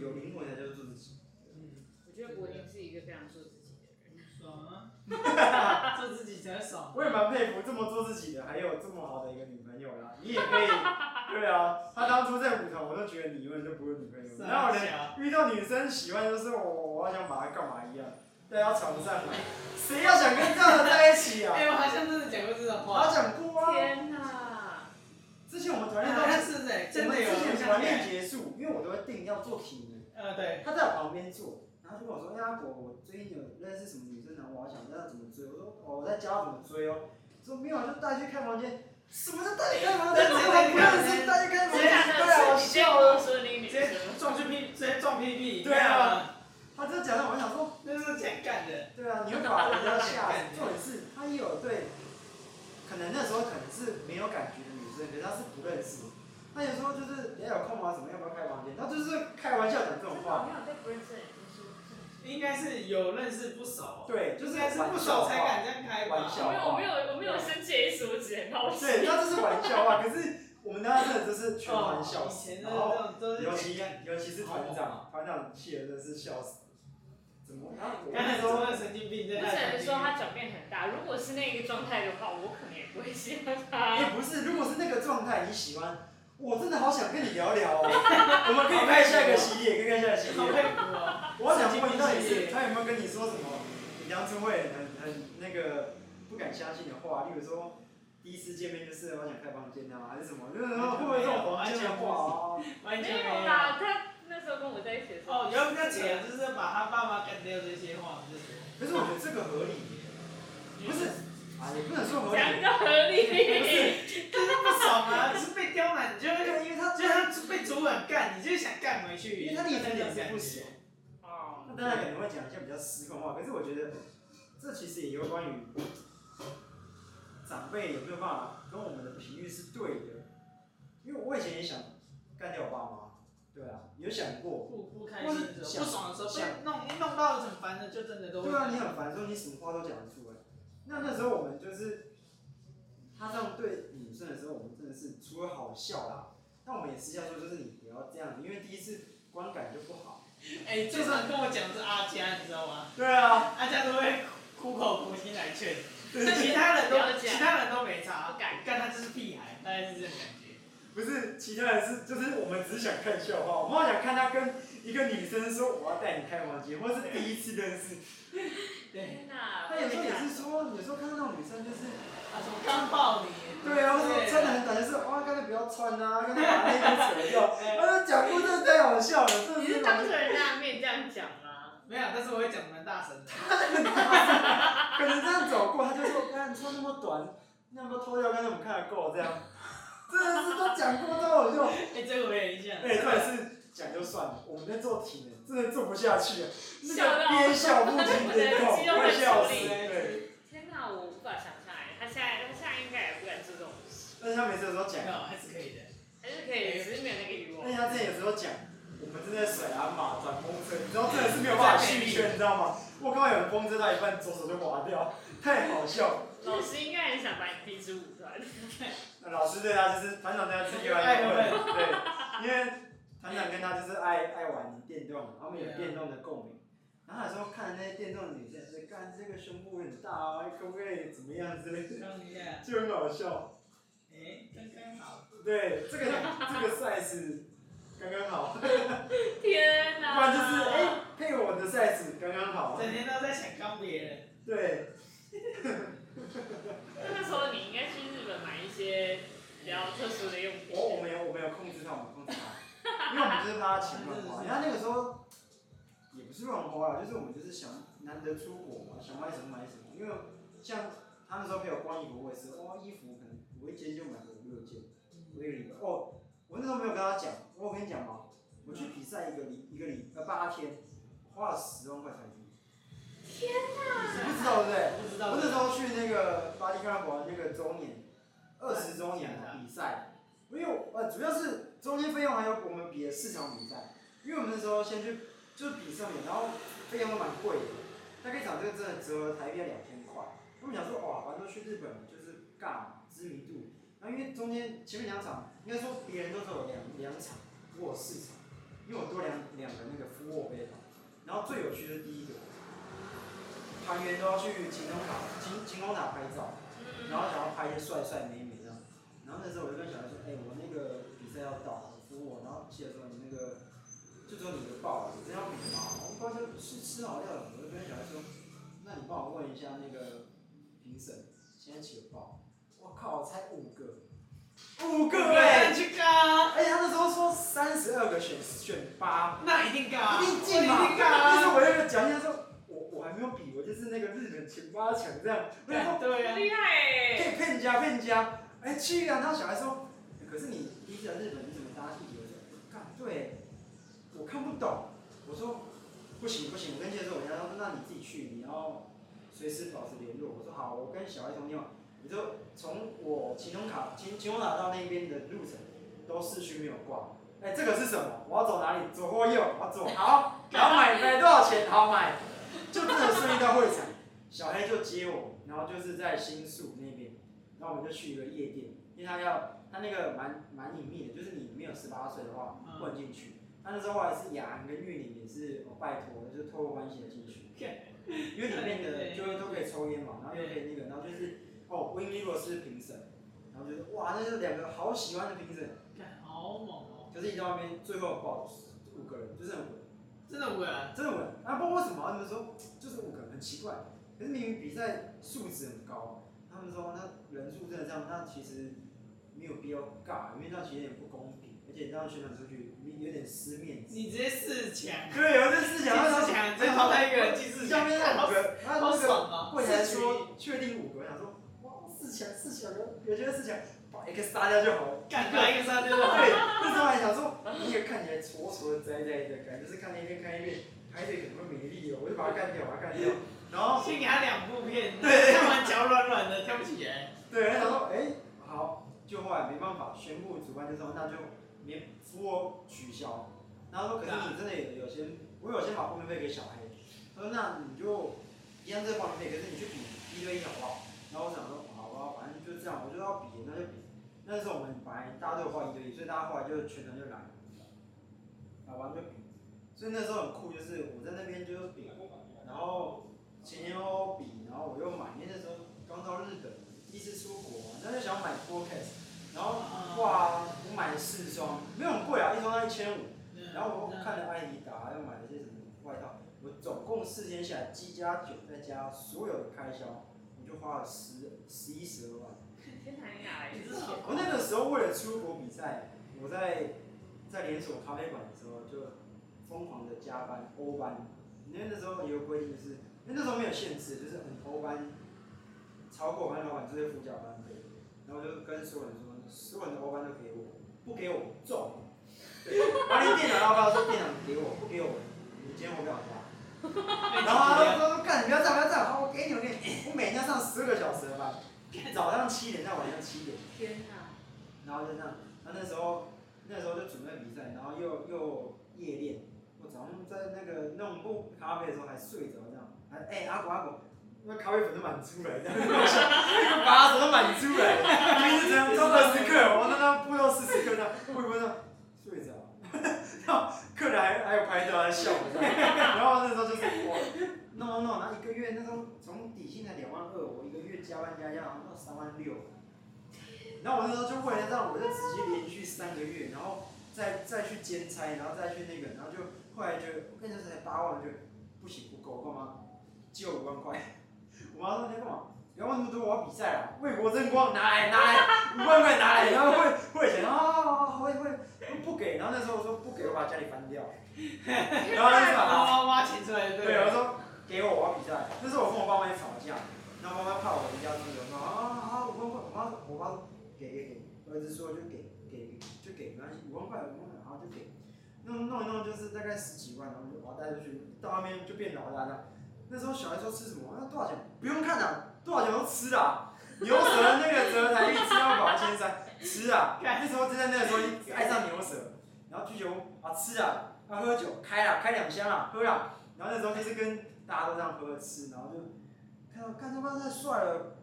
有灵魂的就是做自己。嗯，我觉得柏林是一个非常做自己的人。爽啊！做自己才爽。我也蛮佩服这么做自己的，还有这么好的一个女朋友啦。你也可以。对啊，他当初在舞团，我都觉得你永远都不会女朋友。然后呢遇到女生喜欢，就是我，我好想把她干嘛一样。大家床上嘛，谁要想跟这样的在一起啊？哎、我好像真的讲过这种话。他想哭啊。天哪、啊。之前我们团练都是在，我们之前团练结束，因为我都会定要做体能，呃，对，他在我旁边做，然后就跟我说，哎呀，我我最近有认识什么女生然后？我好想知道怎么追。我说，哦，我在教怎么追哦。说没有，就带去看房间。什么叫带去看房间？我不认识，带去看房间。太好笑了。直接撞去屁直接撞屁屁。对啊。他这讲的，我想说，那是挺干的。对啊，你又把人家吓死。重点是，他也有对，可能那时候可能是没有感觉生，可是他是不认识。他有时候就是，人家有空吗？怎么要不要开房间？他就是开玩笑讲这种话。应该是有认识不熟，对，就是不熟才敢这样开玩笑。我没有，我没有，我没有生气，是我只很好奇。对，他这是玩笑话，可是我们当时真的就是全玩笑。然后尤其尤其是团长，团长气的真是笑死。怎么？然后我那时候神经病，不只能说他转变很大。如果是那个状态的话，我可能也不会喜欢他。也不是，如果是那个状态，你喜欢。我真的好想跟你聊聊哦，我们可以开下一个系列，可以开下一个系列。我想问你，到底是他有没有跟你说什么？杨春慧很很那个不敢相信的话，例如说第一次见面就是我想开房间啊，还是什么？就是说会不会这种完全话啊？没有啦，他那时候跟我在一起的时候。哦，要不要讲？就是把他爸妈干掉这些话，就是。可是我觉得这个合理耶，不是。啊，也不能说合理，讲个合理，不是，就是不爽啊，是被刁难，你就会，因为他，就他被主管干，你就想干回去，因为他立场也是不爽。哦。那大家可能会讲一些比较失控话，可是我觉得，这其实也有关于长辈有没有办法跟我们的频率是对的，因为我以前也想干掉我爸妈，对啊，有想过。不不开心的时候，不爽的时候，想弄弄到很烦的，就真的都。对啊，你很烦的时候，你什么话都讲得出来。那那时候我们就是，他这样对女生的时候，我们真的是除了好笑啦，那我们也私下说，就是你不要这样，因为第一次观感就不好。哎、欸，最常跟我讲是阿佳，你知道吗？对啊。阿佳都会苦口婆心来劝，其他人都其他人都没差，干他就是屁孩，大概是这种感觉。不是，其他人是就是我们只是想看笑话，我们好想看他跟一个女生说我要带你开房间，或是第一次认识。对，他有时候也是说，有时候看到那种女生就是，他说刚抱你，对啊，或者说穿的很短，就是哇，刚才不要穿啊，刚才把内裤扯掉，他说讲过这太好笑了，这是。你是当着人家的面这样讲吗？没有，但是我会讲蛮大声的。可能这样走过，他就说，看你穿那么短，那么脱掉，刚才我们看得够这样，真的是都讲过之后就。哎，这个我也印象。哎，这也是。讲就算了，我们在做题呢，真的做不下去了，那个憋笑不停的痛，快笑死！对。天哪，我无法想象哎，他现在他现在应该也不敢做这种事。但是他每次有时候讲，还是可以的，还是可以，只是没有那个欲望。但是他之前有时候讲，我们正在甩鞍马转风车，你知道真的是没有办法续圈，你知道吗？我刚刚有人风车到一半，左手就滑掉，太好笑。老师应该很想把你踢出舞团。那 老师对他就是团长对他是越来越爱对，因为。团长跟他就是爱爱玩电动，他们有电动的共鸣。然后有时候看那些电动的女生，说干这个胸部很大哦，可不可以怎么样之类的，就很好笑。哎，刚刚好。对，这个这个 size 刚刚好。天哪！不然就是哎，配我的 size 刚刚好。整天都在想刚别人。对。那时候你应该去日本买一些比较特殊的用品。我我没有我没有控制他，我控制他。因为我们就是怕他钱乱花，然后那个时候也不是乱花啦，就是我们就是想难得出国嘛，想买什么买什么。因为像他那时候陪我逛衣服，我也是，哇，衣服可能我一件就买个五六件，我一个礼拜。哦，我那时候没有跟他讲，我跟你讲嘛，我去比赛一个礼一个礼呃八天，花了十万块台币。天哪！你不知道对不对？不知道。我那时候去那个巴黎钢管那个周年，二十周年的比赛。没有，呃，主要是中间费用还有我们比的四场比赛，因为我们那时候先去就是比上面，然后费用都蛮贵的，大概一场这个真的折合台币要两千块。他们想说哇，反正去日本就是尬知名度，然后因为中间前面两场应该说别人都是有两两场，我四场，因为我多两两个那个复卧杯嘛。然后最有趣的第一个，团员都要去晴空塔晴晴空塔拍照，然后想要拍一些帅帅美美，然后那时候我就跟小孩说，哎、欸，我那个比赛要到，扶我，然后记得说你那个，就说你的报，你真要比吗？我发现是吃好料的，我就跟小孩说，那你帮我问一下那个评审，现在几个报？我靠，才五个，五个哎、欸，去高，哎、欸，他那时候说三十二个选选八，那一定高，一定进嘛，一定高，就是我那个奖金说。我我还没有比，我就是那个日本前八强这样。对啊，厉害哎！可以骗家骗家，哎去啊！然后小孩说，可是你第一次来日本，你怎么搭地铁？我说，干对，我看不懂。我说，不行不行，我跟介绍我家，说那你自己去，你要随时保持联络。我说好，我跟小孩通电话。你就从我晴空塔、晴晴空塔到那边的路程都市区没有挂。哎，这个是什么？我要走哪里？左或右？我要走。好，然后买买多少钱？好买。就真的顺利到会场，小黑就接我，然后就是在新宿那，然后我们就去一个夜店，因为他要他那个蛮蛮隐秘的，就是你没有十八岁的话不能进去。他那时候后来是雅安跟玉林也是我拜托，就是透过关系的进去，因为里面的就会都可以抽烟嘛，然后又可以那个，然后就是哦，Win Liver 是评审，然后就是哇，那就两个好喜欢的评审，好猛哦，可是你到那边最后报五个人，就是很稳。真的稳，真的稳。啊，不知道为什么他们说就是五个人很奇怪，可是明明比赛素质很高，他们说那人数真的这样，那其实没有必要尬，因为那其实有点不公平，而且这样宣传出去有点失面子。你直接四强。对，有这四强，四强，直接淘汰一个人进四强。下面那五个，他那个柜台说确定五个，我想说哇，四强四强有有觉得四强。把 X 杀掉就好了，干把 X 杀掉就好。对，那时候还想说，那个看起来矬矬的宅宅的感觉，就是看那边看一遍，排队可能会没力哦，我就把它干掉，把它干掉。然后先给他两部片，对，看完脚软软的，跳不起来。对，然后说，哎，好，就后来没办法，宣布主办就说那就免服务取消。然后说，可是你真的有有些，我有先把报名费给小黑，他说那你就一样这个报名费，可是你去比一对一好不好？然后我想说，好吧，反正就这样，我就要比，那就比。那时候我们本来大家都有画一对一，所以大家后来就全程就来，打完就比。所以那时候很酷，就是我在那边就比，然后前前后后比，然后我又买，因为那时候刚到日本，第一次出国，那就想买 Forecast，然后哇，我买了四双，没有很贵啊，一双要一千五，然后我看了艾迪达，又买了些什么外套，我总共四天下来，机加酒再加所有的开销，我就花了十十一十二万。天我那个时候为了出国比赛，我在在连锁咖啡馆的时候就疯狂的加班欧班，因为那时候有个规定就是，那时候没有限制，就是很欧班超过我们老板就会附加班费，然后就跟所有人说，所有人的欧班都给我，不给我重。对，把你电脑要不要说电脑给我，不给我，你今天我不要加。然后他说说干，你不要这样不要这样，好我给你我给你，我每天要上十二个小时的班。早上七点到晚上七点，天哪！然后就这样，他那时候那时候就准备比赛，然后又又夜练。我早上在那个弄不咖啡的时候还睡着，这样还哎、欸、阿果阿果，那咖啡粉都满出来，这样，那个把手都满出来，就是这样，二十克，我那那不到四十克，那会不会这睡着？然后客人还还有拍照还笑，然后那时候就是我。no no，那一个月那时候从底薪才两万二，我一个月加班加加好像到三万六。然后我那时候就为了让，我就直接连续三个月，然后再再去兼差，然后再去那个，然后就后来就我跟你说才八万，就不行不够，干嘛？借我五万块。我妈说你要干嘛？两万那么多，我要比赛了，为国争光，拿来 拿来，五万块拿来，然后汇汇钱啊，会会不给，然后那时候我说不给，我把家里翻掉。然后那时候挖挖挖钱出来，对，我说。给我，我要比赛。那时候我跟我爸妈也吵架，然后妈妈怕我离家出走，说啊啊五万块，我妈我妈说给给给，儿子说就给给就给，没关系，五万块五万块，然后就给，弄弄一弄就是大概十几万，然后就把我带出去，到外面就变老大了。那时候小孩说吃什么？那多少钱？不用看啊，多少钱都吃啊。牛舌那个舌苔一吃要搞千三，吃啊。那时候就在那个时候爱上牛舌，然后去酒屋啊吃啊，要喝酒开啊开两箱啊喝啊，然后那时候就是跟。大家都这样喝吃，然后就看到看这帮太帅了，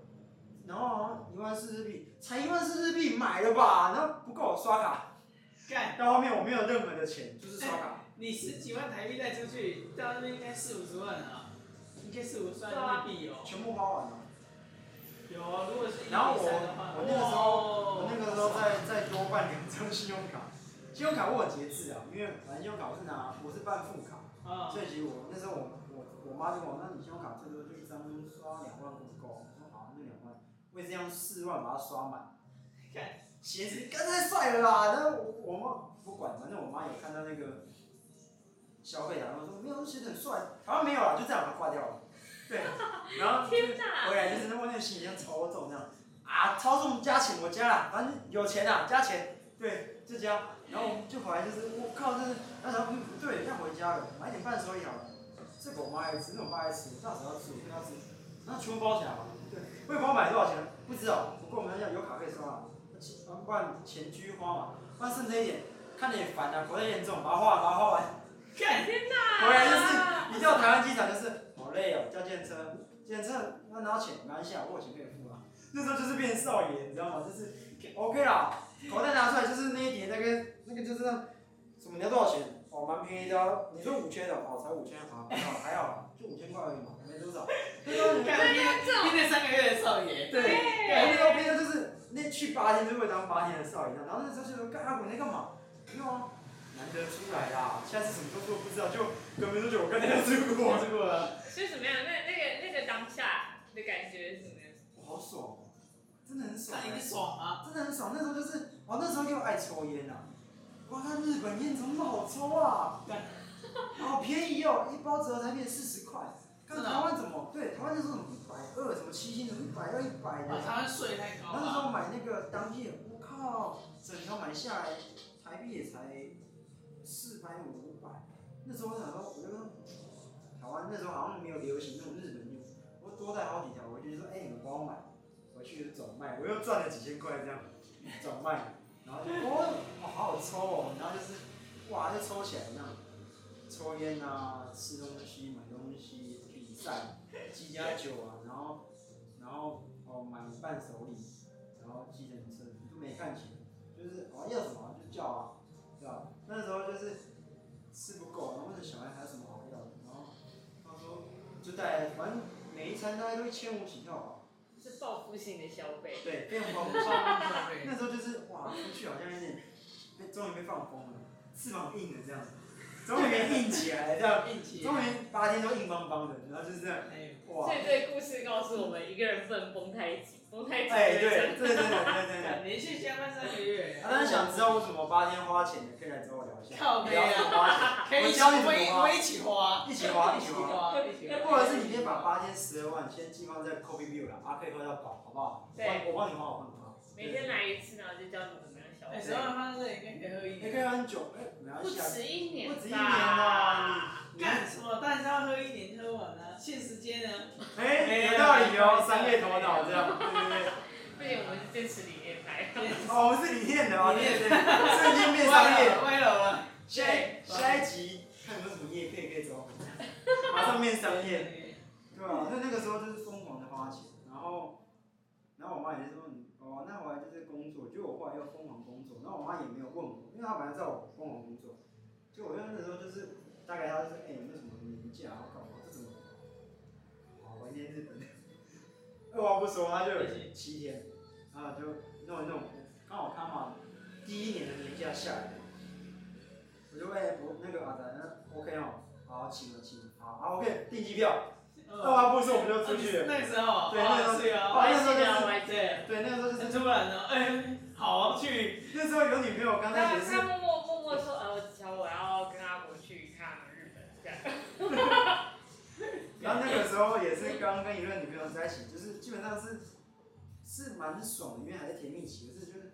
然后好像一万四日币，才一万四日币买了吧？然后不够刷卡，干到后面我没有任何的钱，就是刷卡。欸、你十几万台币带出去，到那边应该四五十万啊，应该四五十万日币哦。全部花完了。有啊，如果是然后我我那个时候我那个时候再再多办两张信用卡，信用卡我有节制啊，因为反正信用卡我是拿我是办副卡，啊所以其实我那时候我我我妈就跟我说，那你信用卡最多就一张刷两万够不够？我说好，那两万，我也是用四万把它刷满。鞋子刚才帅了啦，然后我我妈不管，反正我妈有看到那个消费然后说没有，鞋子很帅，好像没有啦，就这样把它挂掉了。对，然后回来就是问那个行李箱超重这样，啊，超重加钱我加了，反正有钱啊加钱，对，就加，然后就回来就是我靠，这是那时候嗯不对，要回家了，买点伴手礼好了，这个我妈爱吃，那我爸爱吃，我到时候要吃，我跟他吃，然后全部包起来嘛，对，我也不知道买多少钱，不知道，不过我们要有卡可以刷。不然钱继续花嘛，不然剩这一点，看你也烦啊，口袋严重，把它花完，把它花完。天哪！回来就是，一到台湾机场就是好累哦，叫计程车，计程车要拿钱，拿一下，我有钱可以付啊。那时候就是变少爷，你知道吗？就是 OK 啦，口袋拿出来就是那一叠那个那个就是那什么你要多少钱？哦，蛮便宜的，你说五千的，哦，才五千好还好，就五千块而已嘛，没多少。那时候你看，今年三个月的少爷，对，那时候变的就是。那去八天就会当八天的少爷，然后那时候就说干阿滚在干嘛？没有啊，难得出来啦，下次什么时候做不知道，就隔没多久我跟你出国，出国了。是什么样？那那个那个当下的感觉是什么样？我好爽，真的很爽。那你爽啊？真的很爽，那时候就是，哦那时候又爱抽烟呐，哇，那日本烟怎么那么好抽啊？好便宜哦，一包折合台币四十块。看台湾怎么？对，台湾那时候什么一百二，什么七星，什么一百二一百的。台湾税太高。那时候买那个当夜，我靠，整条买下来，台币也才四百五五百。那时候我想说，我就说，台湾那时候好像没有流行那种日本烟，我多带好几条回去，说，哎、欸，你们帮我买，回去就转卖，我又赚了几千块这样，转卖，然后就，哦，好好抽哦，然后就是，哇，就抽起来这样，抽烟啊，吃东西，买东西。比赛，机加酒啊，然后，然后哦买伴手礼，然后计程车都没看钱，就是哦要什么就叫啊，对吧？那时候就是吃不够，然后问小孩还有什么好要的，然后他说就带，反正每一餐大概都一千五起跳吧。是报复性的消费。对，非常报复性消费。那时候就是哇，出去好像有点被终于被放风了，翅膀硬了这样子。终于硬起来，这样，终于八天都硬邦邦的，然后就是这样，哇！所以这个故事告诉我们，一个人不能崩太紧，哎，对，对对对对对。连续加班三个月。他当想知道为什么八天花钱的，可以来找我聊一下。靠背啊！可以教你我们一起花，一起花，一起花，或者是你先把八天十二万先寄放在 Kobe View 了，啊，可以喝到饱，好不好？对。我帮你花，我帮你花。每天来一次，然后就教你怎么。哎，十二万放在这里，可以喝一年。可以喝很久，哎，不止一年。不止一年啊！你干什么？但是要喝一年喝完啊，限时间啊。哎，有道理哦，商业头脑这样，对对对。不行，我们是坚持理念派。哦，我们是理念的哦，对对对。瞬间变商业，歪了吗？下下一集看有没有什么业配可以走，马上变商业。对啊，那那个时候就是疯狂的花钱，然后，然后我妈也是说，哦，那我来就是工作，就我后来又疯狂工作，然后我妈也没有问我，因为她本来知道我疯狂工作，就我那个时候就是大概他就是哎有没有什么年假，我搞这怎么，好怀念日本，二话不说他就有七天，然后就弄一弄，刚好看嘛，第一年的年假下来，我就哎不那个阿仔 OK 哦，好请了请，好好 OK 订机票。二话不说我们就出去了。那时候，对，那时候，对，那时候就是，对，对，那个时候就是突然的，哎，好去。那时候有女朋友，刚开始是。他默默默默说，呃，我想我要跟阿国去一趟日本，这样。然后那个时候也是刚跟一个女朋友在一起，就是基本上是是蛮爽的，因为还在甜蜜期，可是就是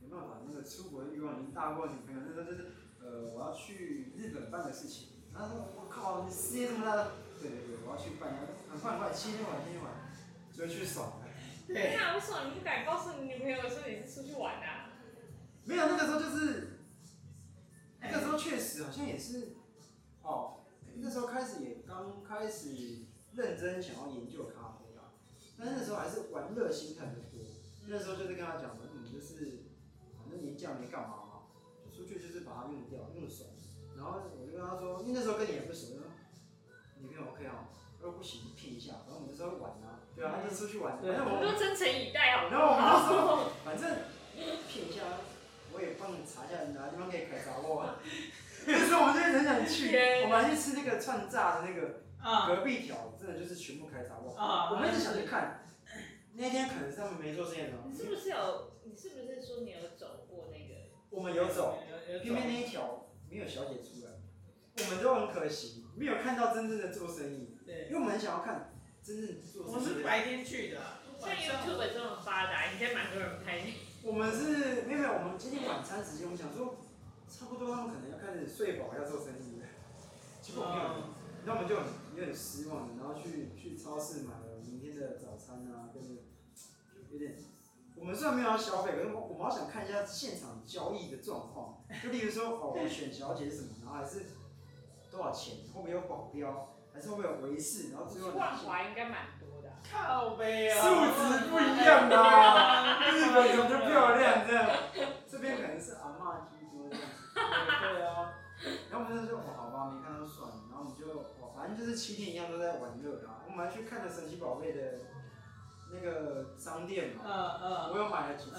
没办法，那个出国的欲望已经大过女朋友。那时候就是，呃，我要去日本办的事情。然后说，我靠，你事业这么大的。对对对，我要去办，很快很快，七天玩七天玩，就去爽。对啊，为什么你不敢告诉你女朋友说你是出去玩的？没有，那个时候就是，那个时候确实好像也是，哦，那时候开始也刚开始认真想要研究咖啡啊，但那时候还是玩乐心态的多。那时候就是跟他讲说，你、就是反正年假没干嘛嘛，出去就是把它用掉，用手。然后我就跟他说，因为那时候跟你也不熟，你跟我友 OK 啊，他说不行，骗一下。然后我们就时玩啊，对啊，他就出去玩，反正我们都真诚以待好然后我们就说，反正骗一下，我也帮你查一下哪地方可以开杂货啊。去，我们还去吃那个串炸的那个，隔壁条真的就是全部开炸哇！我们一直想去看，那天可能是他们没做实验的。你是不是有？你是不是说你有走过那个？我们有走，偏偏那一条没有小姐出来，我们都很可惜，没有看到真正的做生意。对，因为我们很想要看真正做生意。我是白天去的，像 YouTube 这么发达，应该蛮多人拍。我们是没有没有，我们今天晚餐时间，我们想说。差不多，他们可能要开始睡饱，要做生意了。结果没有，那我们就很有点失望的，然后去去超市买了明天的早餐啊，跟着有点。我们虽然没有要消费，可是我我们好想看一下现场交易的状况。就例如说，哦，我选小姐是什么，然后还是多少钱，会不会有保镖，还是会不会有围视，然后最后。万华应该蛮多的。靠北啊！素质不一样啊，日本人就漂亮这样，这边可能是阿妈。对啊，然后我们就说，哦，好吧，没看到算了，然后我们就，哦，反正就是七天一样都在玩乐啊。我们还去看了神奇宝贝的那个商店嘛，嗯嗯，我有买了几只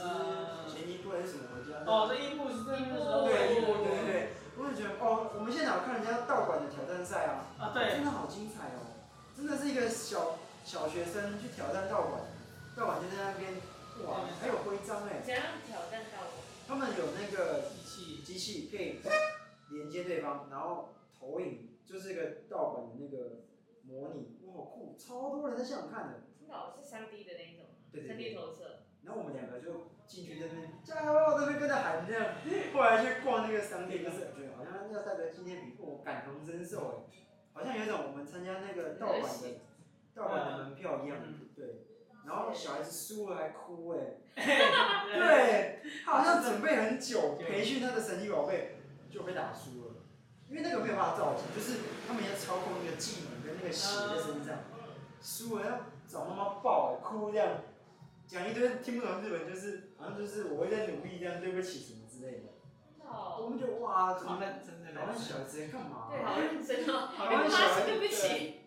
前一部还是什么回家。哦，这一部是这一部。对，一部对对对，我就觉得，哦，我们现在有看人家道馆的挑战赛啊，啊对，真的好精彩哦，真的是一个小小学生去挑战道馆，道馆就在那边，哇，还有徽章哎。怎样挑战道馆？他们有那个。机器可以连接对方，然后投影就是一个盗版的那个模拟，哇，好酷，超多人在现场看的。真的，是三 D 的那一种。对对对。三 D 投射。然后我们两个就进去在那边加油，在那边跟着喊这样。后来去逛那个商店，就是觉得好像要带个纪念品，我感同身受哎，好像有一种我们参加那个盗版的盗版的门票一样，对。然后小孩子输了还哭哎，对，他好像准备很久培训他的神奇宝贝，就被打输了，因为那个没有办法造景，就是他们要操控那个技能跟那个血在身上，输了要找妈妈抱哎，哭这样，讲一堆听不懂日文，就是好像就是我会在努力这样，对不起什么之类的。我们就哇，怎么台湾小孩子在干嘛？对，好认真哦，台湾小孩对不起。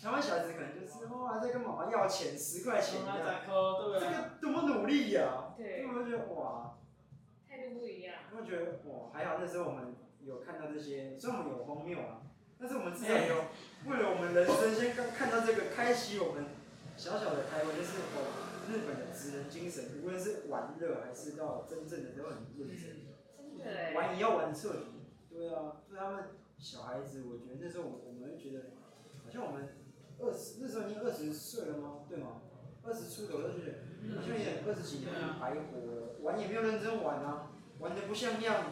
台湾小孩子可能就是哇，在跟妈妈要钱，十块钱这样，这个多么努力呀、啊！对，我觉得哇，态度不一样。我觉得哇，还好那时候我们有看到这些，虽然我们有荒谬啊，但是我们至少有为了我们人生先看看到这个，开启我们小小的台湾，就是哦，日本的职人精神，无论是玩乐还是到真正的都很认真，真的，玩也要玩彻底。对啊，对他们小孩子，我觉得那时候我我们会觉得，好像我们。二十那时候已经二十岁了吗？对吗？二十出头就觉得好像也二十几年白活了，玩也没有认真玩啊，玩的不像样，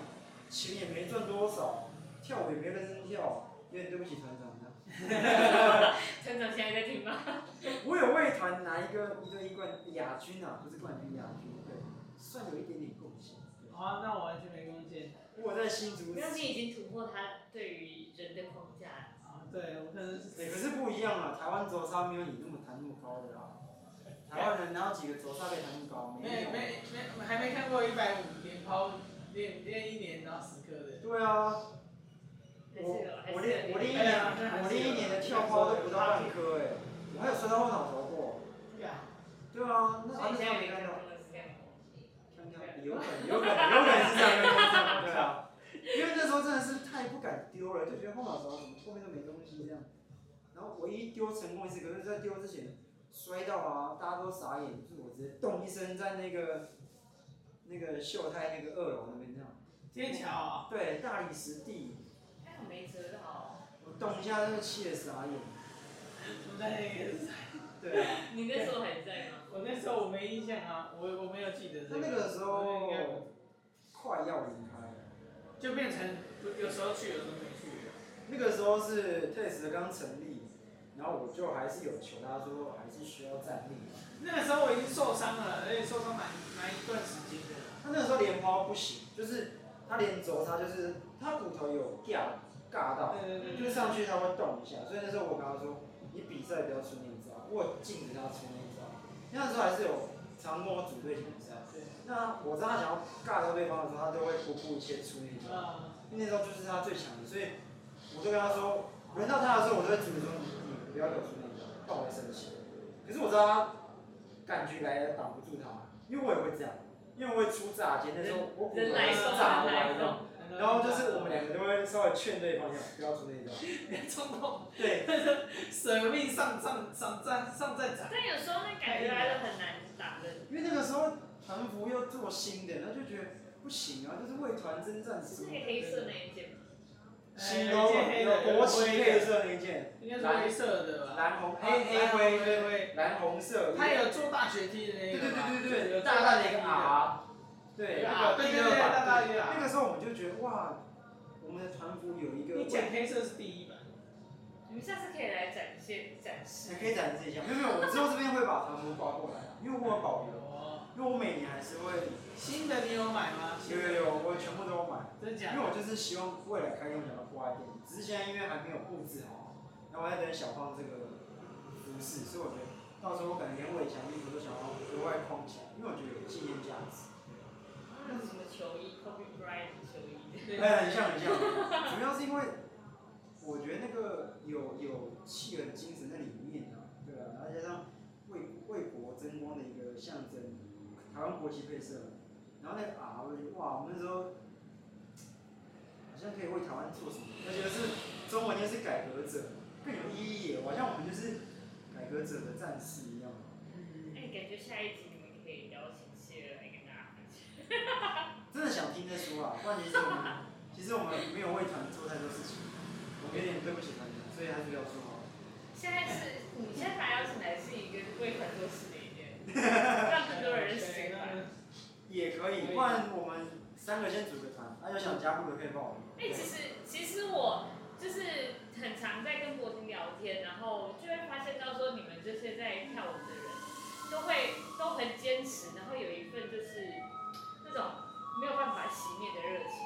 钱也没赚多少，跳舞也没认真跳，有点对不起团长的。团长现在在听吗？我有为团拿一个一对一冠亚军啊，不是冠军亚军，对，算有一点点贡献。好啊，那我完全没贡献。我在新竹。那你已经突破他对于人的框架。对，我可能是。可是不一样啊！台湾轴差没有你那么弹那么高的啦。台湾人哪有几个轴差可以弹那么高？没没没，还没看过一百五连抛练练一年然后十颗的。对啊。我我练我练一年，我练一年的跳抛都不到半颗哎，我还有摔到后脑勺过。对啊，那好像没看到。有可能，有可能，有可能是这样，对啊。因为那时候真的是太不敢丢了，就觉得后脑勺怎么后面都没东西这样。然后唯一丢成功一次，可是在丢之前摔到啊，大家都傻眼，就是我直接咚一声在那个那个秀泰那个二楼那边这样。天桥啊？对，大理石地。还好没折到。我咚一下，那个气得傻眼。我在那个。对 啊。你那时候还在吗？我那时候我没印象啊，我我没有记得。他那个时候快要离开。就变成有时候去，有时候没去。那个时候是 TASTE 刚成立，然后我就还是有求他说还是需要站立。那个时候我已经受伤了，而且受伤蛮蛮一段时间的。他那个时候连抛不行，就是他连轴他就是他骨头有掉尬到，对对对，就上去他会动一下，所以那时候我跟他说，你比赛不要出那一招，我禁止他出那一招。那时候还是有常跟我组队比赛。那我知道他想要尬到对方的时候，他都会不顾一切出那招，因为那时候就是他最强的，所以我就跟他说，轮到他的时候，我就会阻止说你你不要给我出那招，不然我会生气。可是我知道他感觉来了挡不住他，因为我也会这样，因为我会出炸尖，那时候我骨头是炸歪的，然后就是我们两个都会稍微劝对方一下，不要出那招。别冲动。对。舍命上上上战上战场。但有时候那感觉来了很难打的。因为那个时候团服又做新的，然后就觉得不行啊，就是为团征战。是那个黑色那一件吗？新的有国旗黑色那一件。应该是黑色的吧？蓝红黑黑灰灰灰蓝红色。他有做大学 T 的那个。对对对对对，大大的一个 R。对，那个第二版，那个时候我们就觉得哇，我们的团服有一个。你讲黑色是第一版。你们下次可以来展现展示。可以展示一下，没有没有，我之后这边会把团服挂过来，因为我有保留，因为我每年还是会。新的你有买吗？有有有，我全部都有买。真假？因为我就是希望未来开店想要户外店，只是现在因为还没有布置好，然后我在等小胖这个服饰，所以我觉得到时候我可能连伟强衣服都想要额外框起来，因为我觉得有纪念价值。那是什么球衣？Kobe Bryant 球衣。哎，很像很像，主要是因为我觉得那个有有企鹅的精神在里面啊，对啊，然后加上为为国争光的一个象征，台湾国旗配色，然后那个啊，我哇，我们那时候好像可以为台湾做什么，而且是中文又是改革者，更有意义耶，好像我们就是改革者的战士一样。嗯，哎，感觉下一集你们可以邀请企鹅来跟大家分享。真的想听再说啊，不然其实我们 其实我们没有为团做太多事情，我们有点对不起团员，所以还是要说好。现在是，你现在把邀请来是一个为团做事让更多人喜欢。也可以，不然我们三个先组个团，那、啊、有想加入的可以报名。哎、欸，其实其实我就是很常在跟博婷聊天，然后就会发现到说你们这些在跳舞的人，都会都很坚持，然后有一份就是那种。没有办法熄灭的热情，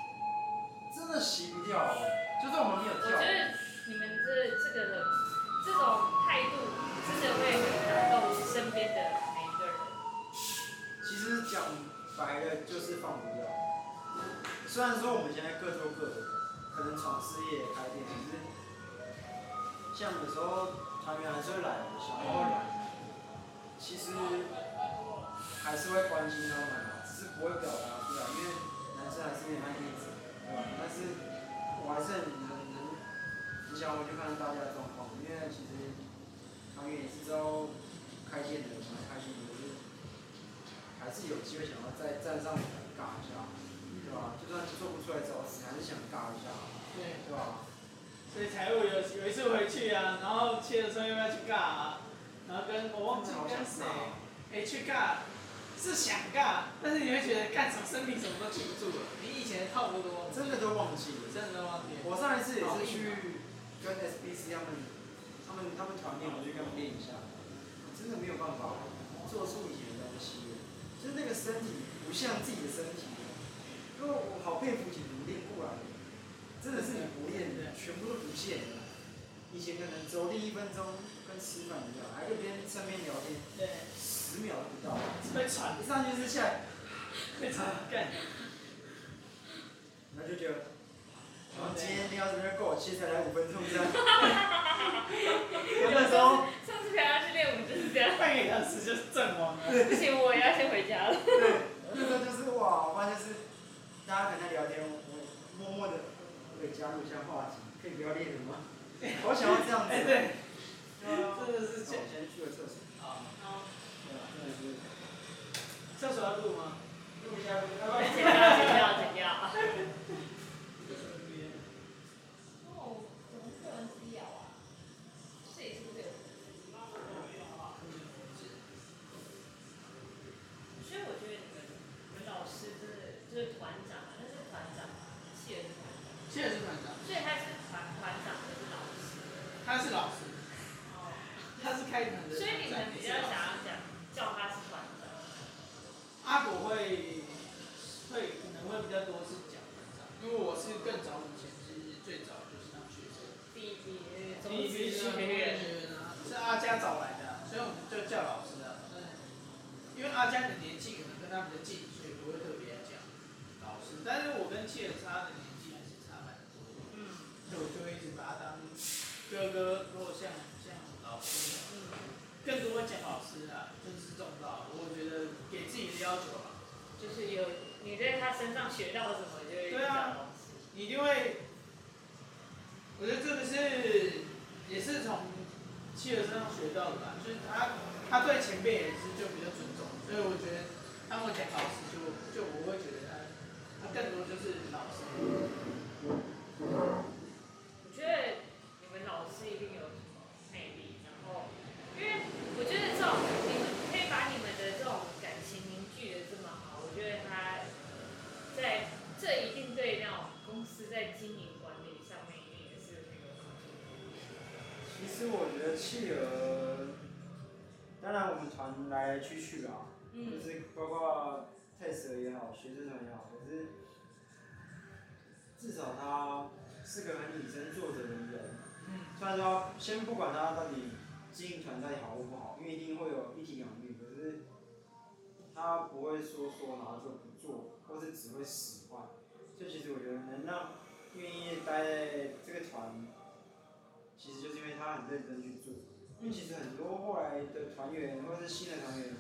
真的熄不掉，就算我们没有跳。我觉得你们这这个的这种态度，真的会很打动身边的。其实讲白了就是放不掉。虽然说我们现在各做各的，可能闯事业开店，可是像有时候团员还是会来，小朋友来，其实还是会关心他们。只是不会表达出来，因为男生还是有点爱面子，对吧？但是我还是很能能，你想我就看大家的状况，因为其实团员也是知道开店的，蛮开心，还是有机会想要再站上台尬一下，对吧？就算做不出来找死，还是想尬一下，对，对吧？所以财务有有一次回去啊，然后切的时候要不要去尬啊？然后跟我忘记跟谁，哎去尬。是想尬，但是你会觉得干什么身体什么都记不住了。你以前的套路都真的都忘记了，真的都忘记了。我上一次也是去跟 SBC 他们，他们他们团练，我就跟他们练一下。真的没有办法做出以前的东西，就是那个身体不像自己的身体。因为我好佩服你们练过来的，真的是你不练的，全部都不见了。以前可能走第一分钟跟吃饭一样，还可以边身边聊天。对。十秒都不到，被喘，一上去是下来，会喘，干。然后就觉得，然后今天练到这边够，其实才来五分钟这样。那时候，上次陪他去这样。半个小时就是阵亡了。不行，我也要先回家了。对，那时候就是哇，我发现是，大家可能在聊天，我默默的可以加入一下话题，可以不要练了吗？我想要这样子。哎对。真的是。我先去个厕所。厕所要录吗？录一下，要不要剪掉？剪掉，剪掉。先不管他到底经营团到底好或不好，因为一定会有一体两面，可是他不会说说然后就不做，或是只会使唤。所以其实我觉得能让愿意待在这个团。其实就是因为他很认真去做，因为其实很多后来的团员或者是新的团员，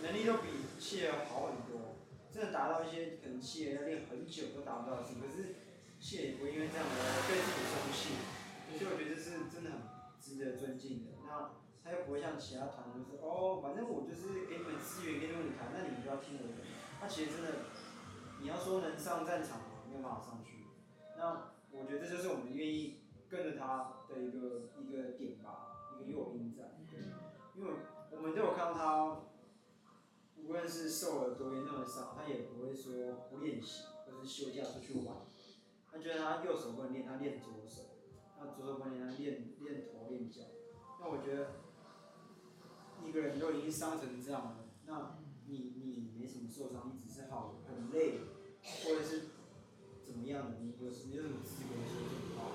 能力都比企鹅好很多，真的达到一些可能企鹅要练很久都达不到的事，可是企鹅也不会因为这样而对自己松懈，所以我觉得这是真的很值得尊他又不会像其他团就是哦，反正我就是给你们资源，给你们舞台，那你们就要听我的。他其实真的，你要说能上战场吗？没有办法上去。那我觉得这就是我们愿意跟着他。的一个一个点吧，一个诱因在，因为我们都有看到他，无论是受了多严重的伤，他也不会说不练习，或是休假出去玩。他觉得他右手不能练，他练左手；那左手不能练，他练练头练脚。那我觉得一个人都已经伤成这样了，那你你没什么受伤，你只是好很累，或者是怎么样的，你有什么有什么资格说这种话？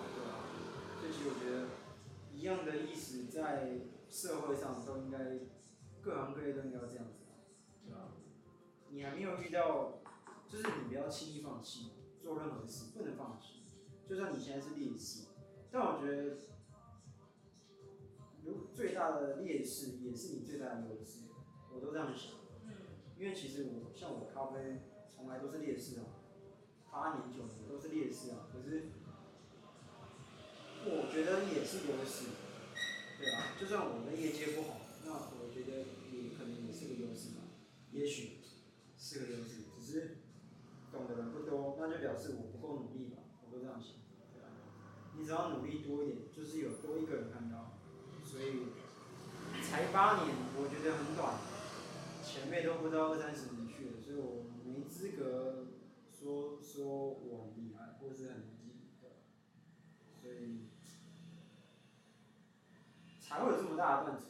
其实我觉得一样的意思，在社会上都应该各行各业都应该要这样子，对吧？你还没有遇到，就是你不要轻易放弃做任何事，不能放弃。就算你现在是劣势，但我觉得，如最大的劣势也是你最大的优势，我都这样想。因为其实我像我咖啡从来都是劣势啊，八年九年都是劣势啊，可是。我觉得也是优势，对啊？就算我们业绩不好，那我觉得也可能也是个优势吧。也许是个优势，只是懂的人不多，那就表示我不够努力吧。我都这样想，对吧？你只要努力多一点，就是有多一个人看到。所以才八年，我觉得很短，前辈都不知道二三十年去了，所以我没资格说说我很厉害，或是很所以。才会有这么大的断层，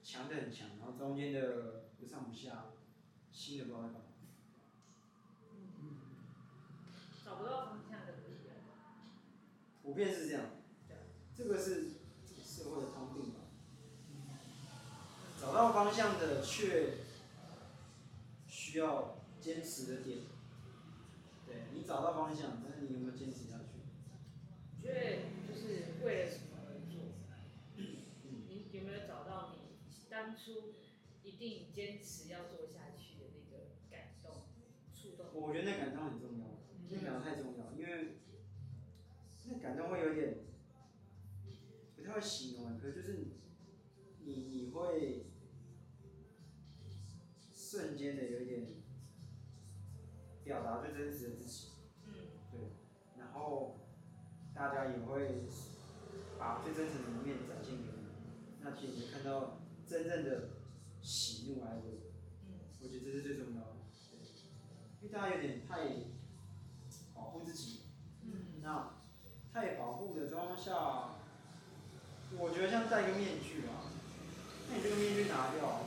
强的很强，然后中间的不上不下，新的不知道在干嘛。嗯，找不到方向的。普遍是这样，这个是社会的通病吧。找到方向的却需要坚持的点。对，你找到方向，但是你有没有坚持下去？觉得，就是为了什么而做？你有没有找到你？当初一定坚持要做下去的那个感动、触动。我觉得那感动很重要，那感动太重要，因为那感动会有点不太会形容，可是就是你你，你会瞬间的有一点表达最真实的自己。嗯。对，然后大家也会把最真实的一面展现给你，那其实你看到。真正的喜怒哀乐，嗯我觉得这是最重要的，因为大家有点太保护自己，嗯那太保护的状况下，我觉得像戴一个面具啊，那你这个面具拿掉，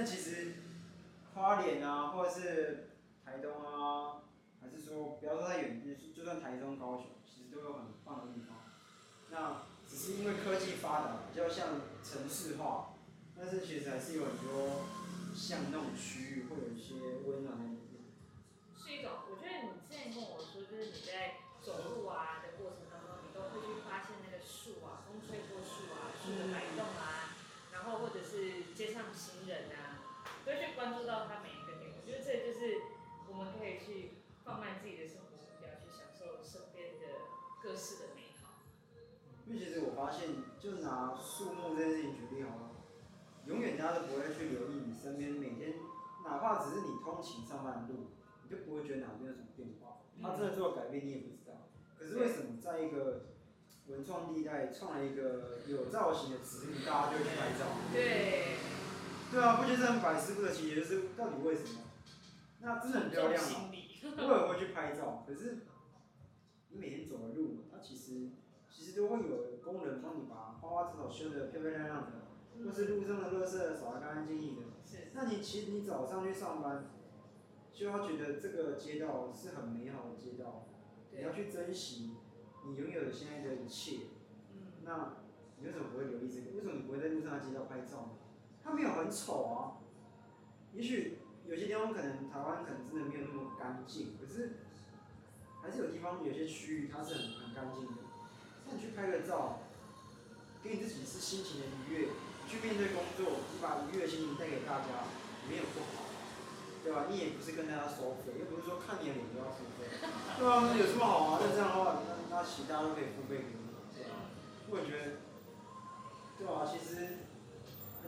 那其实花莲啊，或者是台东啊，还是说不要说太远，就算台中、高雄。其实都有很棒的地方，那只是因为科技发达，比较像城市化，但是其实还是有很多像那种区域会有一些温暖的里面。是一种，我觉得你之前跟我说，就是你在走路啊树木这件事情举例好了，永远大家都不会去留意你身边每天，哪怕只是你通勤上班的路，你就不会觉得哪边有什么变化。他真的做了改变，你也不知道。可是为什么在一个文创地带创了一个有造型的植物，大家就会去拍照？对。对啊，不就是很百思不得其解，就是到底为什么？那真的很漂亮啊，我也会去拍照，可是。你每天走的路，它其实其实都会有工人帮你把花花草草修得漂漂亮亮的，嗯、或是路上的垃圾扫得干干净净的。是。那你其实你早上去上班，就要觉得这个街道是很美好的街道，你要去珍惜你拥有的现在的一切。嗯。那你为什么不会留意这个？为什么你不会在路上的街道拍照呢？它没有很丑啊。也许有些地方可能台湾可能真的没有那么干净，可是。还是有地方有些区域它是很很干净的，你去拍个照，给你自己是心情的愉悦，去面对工作，你把愉悦的心情带给大家，没有不好，对吧？你也不是跟大家收费，又不是说看你的脸就要付费，对啊，那有什么好啊？那这样的话，那那其他都可以付费给你，对吧？我也觉得，对啊，其实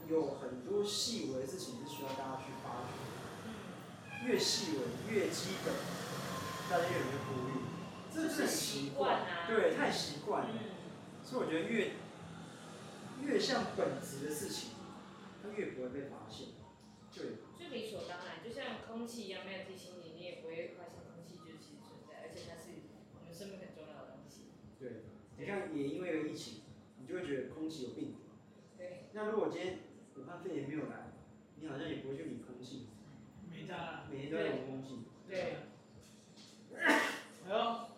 有很多细微的事情是需要大家去发掘，越细微越基本。大家越来越忽略，这是习惯，对，太习惯了。嗯、所以我觉得越越像本质的事情，它越不会被发现。对。就理所当然，就像空气一样，没有提醒你，你也不会发现空气就是其实存在，而且它是我们生命很重要的东西。对。你看，也因为有疫情，你就会觉得空气有病毒。对。那如果今天武汉肺炎没有来，你好像也不会去理空气。没差。每天都在闻空气。对。哎呦，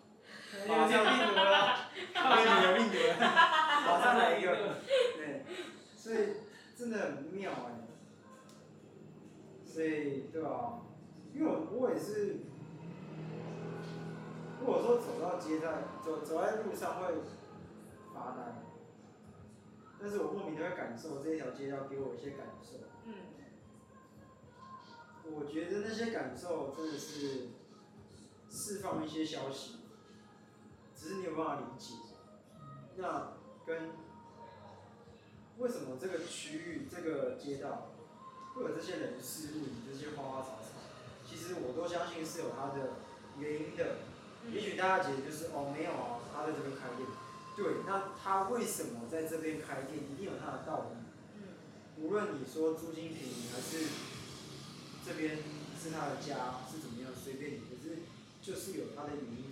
马上病毒了，有病毒了，马上来一个，对，所以真的很妙哎，所以对吧？因为我我也是，如果说走到街上，走走在路上会发呆，但是我莫名的会感受这一条街道给我一些感受，嗯，我觉得那些感受真的是。释放一些消息，只是你有办法理解。那跟为什么这个区域、这个街道会有这些人事物、这些花花草草？其实我都相信是有它的原因的。也许大家觉得就是哦，没有啊，他在这边开店。对，那他为什么在这边开店？一定有他的道理。无论你说租金便宜还是这边。是是他的家是怎么样，随便你，可是就是有他的原因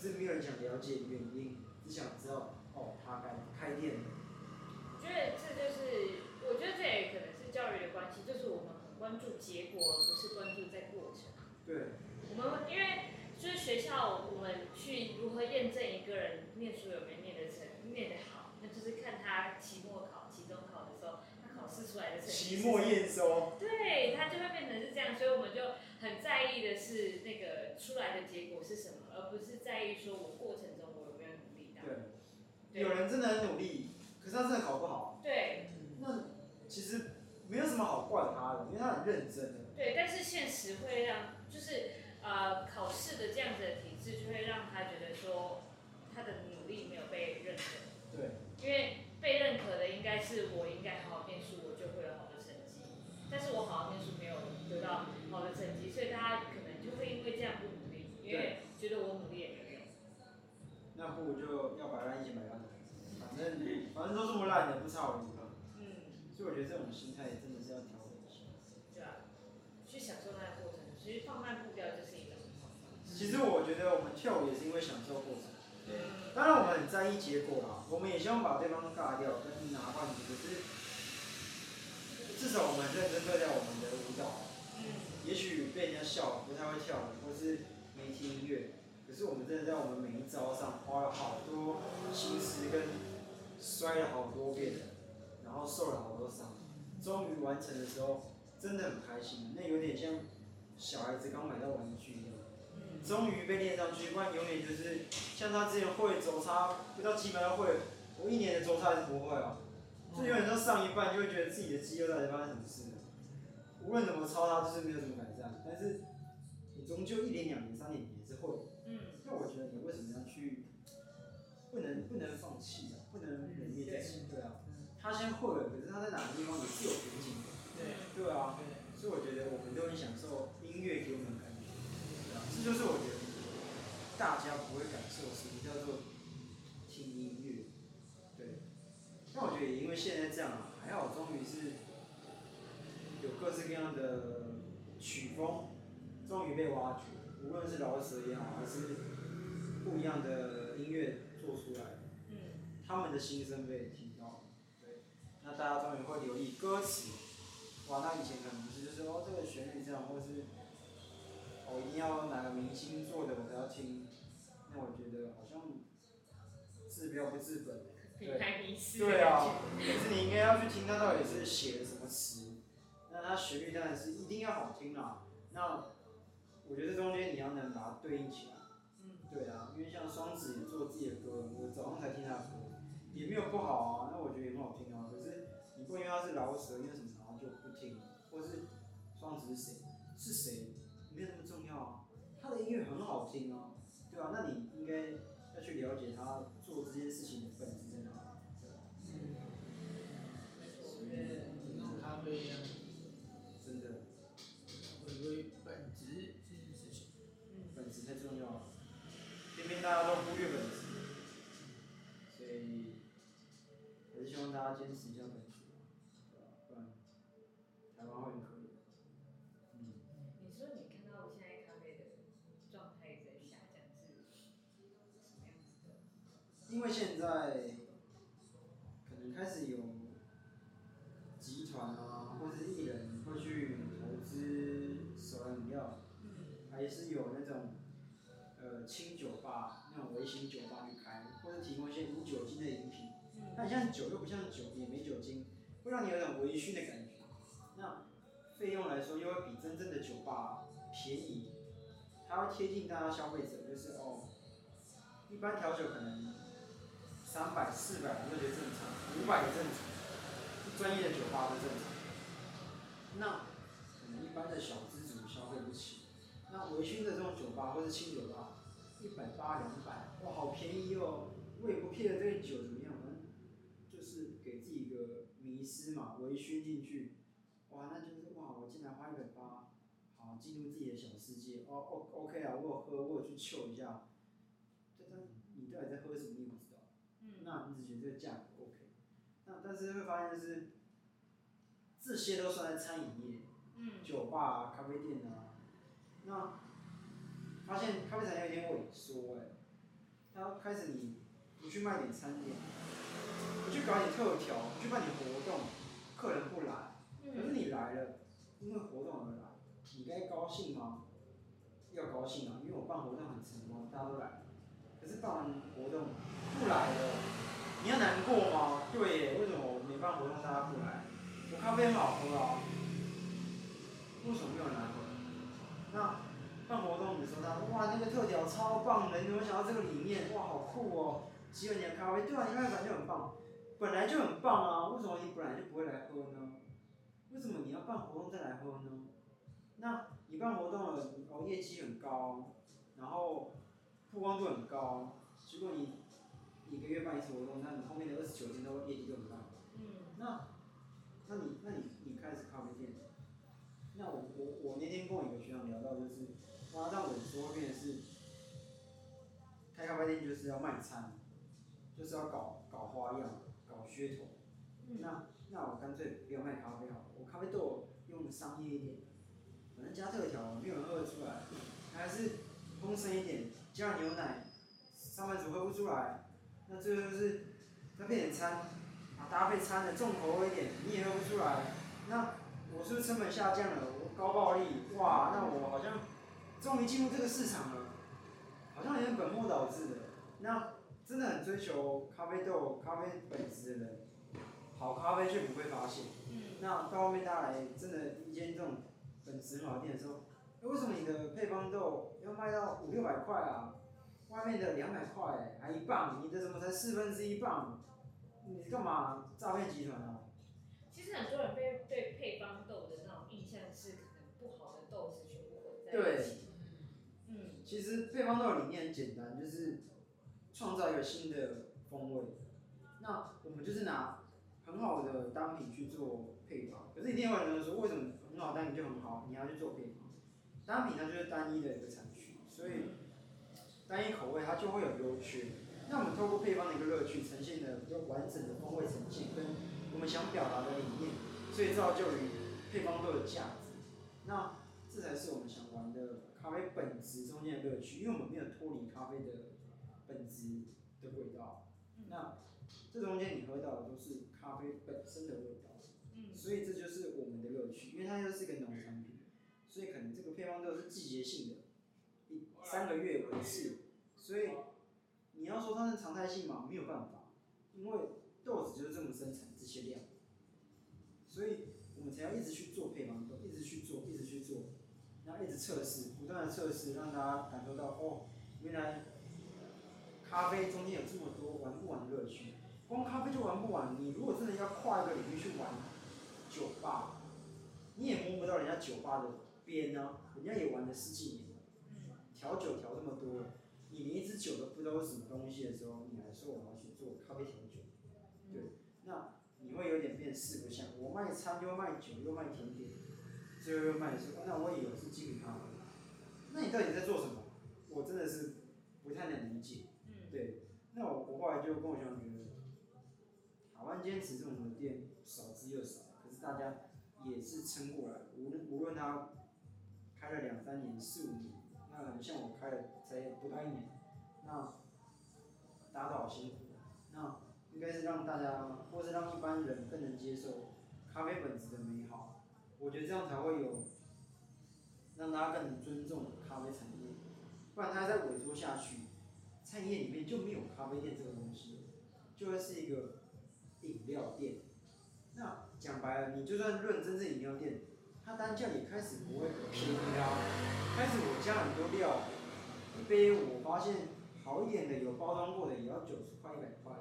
是没有人想了解原因，只想知道哦，他该开店。我觉得这就是，我觉得这也可能是教育的关系，就是我们很关注结果，而不是关注在过程。对。我们因为就是学校，我们去如何验证一个人念书有没有念得成、念得好，那就是看他期末考、期中考的时候，他考试出来的成绩。期末验收。对，他就会变成是这样，所以我们就很在意的是那个出来的结果是什么，而不是在意说我过程中我有没有努力到。对。对。有人真的很努力，可是他真的考不好。对。那其实没有什么好怪他的，因为他很认真的。对，但是现实会让就是。呃，考试的这样子的体制，就会让他觉得说，他的努力没有被认可。对。因为被认可的应该是我应该好好念书，我就会有好的成绩。但是我好好念书没有得到好的成绩，所以大家可能就会因为这样不努力，因为觉得我努力也没有用。那不如就要摆烂一起摆烂，反正反正都这么烂的，不差我一个。嗯。所以我觉得这种心态真的是要调整一下。对啊。去享受那个过程，其实放慢步调就是。其实我觉得我们跳舞也是因为享受过程，对。当然我们很在意结果啊，我们也希望把对方尬掉，跟拿冠军。可是至少我们认真对待我们的舞蹈。也许被人家笑，不太会跳舞，或是没听音乐。可是我们真的在我们每一招上花了好多心思，跟摔了好多遍，然后受了好多伤，终于完成的时候，真的很开心。那有点像小孩子刚买到玩具一样。终于被练上去，不然永远就是像他之前会走差，不到基本要会，我一年的走叉还是不会啊。就永远都上一半，就会觉得自己的肌肉到底发生什么事了。无论怎么操它，就是没有什么改善。但是你终究一年、两年、三年也是会。嗯。那我觉得你为什么要去？不能不能放弃啊，不能泯灭自己。对啊。他先会了，可是他在哪个地方也是有瓶颈的。对。对啊。所以我觉得我们都很享受音乐给我们的感觉。这就是我觉得大家不会感受什么叫做听音乐，对。那我觉得也因为现在这样啊，还好终于是有各式各样的曲风，终于被挖掘，无论是饶舌也好，还是不一样的音乐做出来，嗯，他们的心声被听到，对。那大家终于会留意歌词，哇，那以前可能是，就是说哦，这个旋律这样，或是。我一定要哪个明星做的我才要听，那我觉得好像治标不治本。对，对啊，可是你应该要去听他到底是写的什么词，那他旋律当然是一定要好听啦。那我觉得这中间你要能把它对应起来。嗯。对啊，因为像双子也做自己的歌，我早上才听他的歌，也没有不好啊，那我觉得也很好听啊。可是你不因为他是饶舌，因为什么然后就不听，或是双子是谁？是谁？没有那么重要啊，他的音乐很好听啊，对啊？那你应该要去了解他消费者，就是哦，一般调酒可能。三百、四百，我觉得正常；五百也正常，专业的酒吧都正常。那可能一般的小资族消费不起。那微醺的这种酒吧或者轻酒吧，一百八、两百，哇，好便宜哦！我也不骗这个酒怎么样，反正就是给自己一个迷失嘛，微醺进去，哇，那就是哇，我竟然花一百八，好进入自己的小世界。哦哦，OK 啊，我有喝，我有去嗅一下。这这，你到底在喝什么？你不知道。嗯那你只觉得这个价格 OK，那但是会发现就是这些都算在餐饮业，嗯，酒吧啊、咖啡店啊，那发现咖啡产业有点萎缩哎，他开始你不去卖点餐点，不去搞点特调，不去办点活动，客人不来，可是你来了，因为活动而该高兴吗？要高兴啊，因为我办活动很成功，大家都来，可是办完活动不来了，你要难过吗？对，为什么我没办活动大家不来？我咖啡很好喝啊。为什么没有人来喝？那办活动的时候，他说哇，那个特调超棒的，你有没有想到这个理念？哇，好酷哦！喜欢你的咖啡，对啊，你咖啡本来就很棒，本来就很棒啊，为什么你本来就不会来喝呢？为什么你要办活动再来喝呢？那你办活动了，哦，业绩很高，然后曝光度很高，结果你一个月办一次活动，那你后面的二十九天都业绩都很烂。嗯。那，那你，那你，你开始咖啡店？那我我我那天跟我一个学长聊到，就是，哇，让我说会变成是，开咖啡店就是要卖餐，就是要搞搞花样，搞噱头。嗯那那我干脆不要卖咖啡好了，我咖啡豆用商业一点，加特调，没有人喝得出来，还是丰盛一点，加牛奶，上班族喝不出来，那最后就是再配点餐，啊搭配餐的重口味一点，你也喝不出来，那。我是不是成本下降了？我高暴利，哇，那我好像终于进入这个市场了，好像有点本末倒置的。那真的很追求咖啡豆、咖啡本质的人，好咖啡却不会发现。那到后面大家来真的一间这种本质很好的店的时候，哎，为什么你的配方豆要卖到五六百块啊？外面的两百块，还一磅，你的怎么才四分之一磅？你干嘛诈骗集团啊？其实很多人被对配方豆的那种印象是，可能不好的豆子全部混在一起。对，嗯，其实配方豆的理念很简单，就是创造一个新的风味。那我们就是拿很好的单品去做配方，可是一定会有人说，为什么很好单品就很好，你要去做配方？单品它就是单一的一个产区，所以单一口味它就会有优缺。那我们透过配方的一个乐趣，呈现的比较完整的风味呈现跟。我们想表达的理念，所以造就于配方豆的价值。那这才是我们想玩的咖啡本质中间的乐趣，因为我们没有脱离咖啡的本质的味道。那这中间你喝到的都是咖啡本身的味道。所以这就是我们的乐趣，因为它又是一个农产品，所以可能这个配方豆是季节性的，一三个月一次。所以你要说它是常态性嘛，没有办法，因为。豆子就是这么生产这些量，所以我们才要一直去做配方豆，一直去做，一直去做，然后一直测试，不断的测试，让大家感受到哦，原来咖啡中间有这么多玩不完的乐趣。光咖啡就玩不完，你如果真的要跨一个领域去玩酒吧，你也摸不到人家酒吧的边呢、啊，人家也玩了十几年了，调酒调这么多，你连一支酒都不知道是什么东西的时候，你还说我要去做咖啡调酒？对，那你会有点变四不像。我卖餐又卖酒又卖甜点，最后又卖书，那我以为是精品咖啡。那你到底在做什么？我真的是不太能理解。嗯。对，那我我后来就跟我讲，觉得台湾坚持这种的店少之又少，大家也是撑过来。无论无论他开了两三年、四五年，那像我开了才不到一年，那大家都好辛苦。那。应该是让大家，或是让一般人更能接受咖啡本质的美好。我觉得这样才会有让大家更能尊重咖啡产业，不然它再萎缩下去，餐饮业里面就没有咖啡店这个东西，就会是一个饮料店。那讲白了，你就算论真正饮料店，它单价也开始不会很便宜啦。开始我加很多料，一杯我发现好一点的有包装过的也要九十块一百块。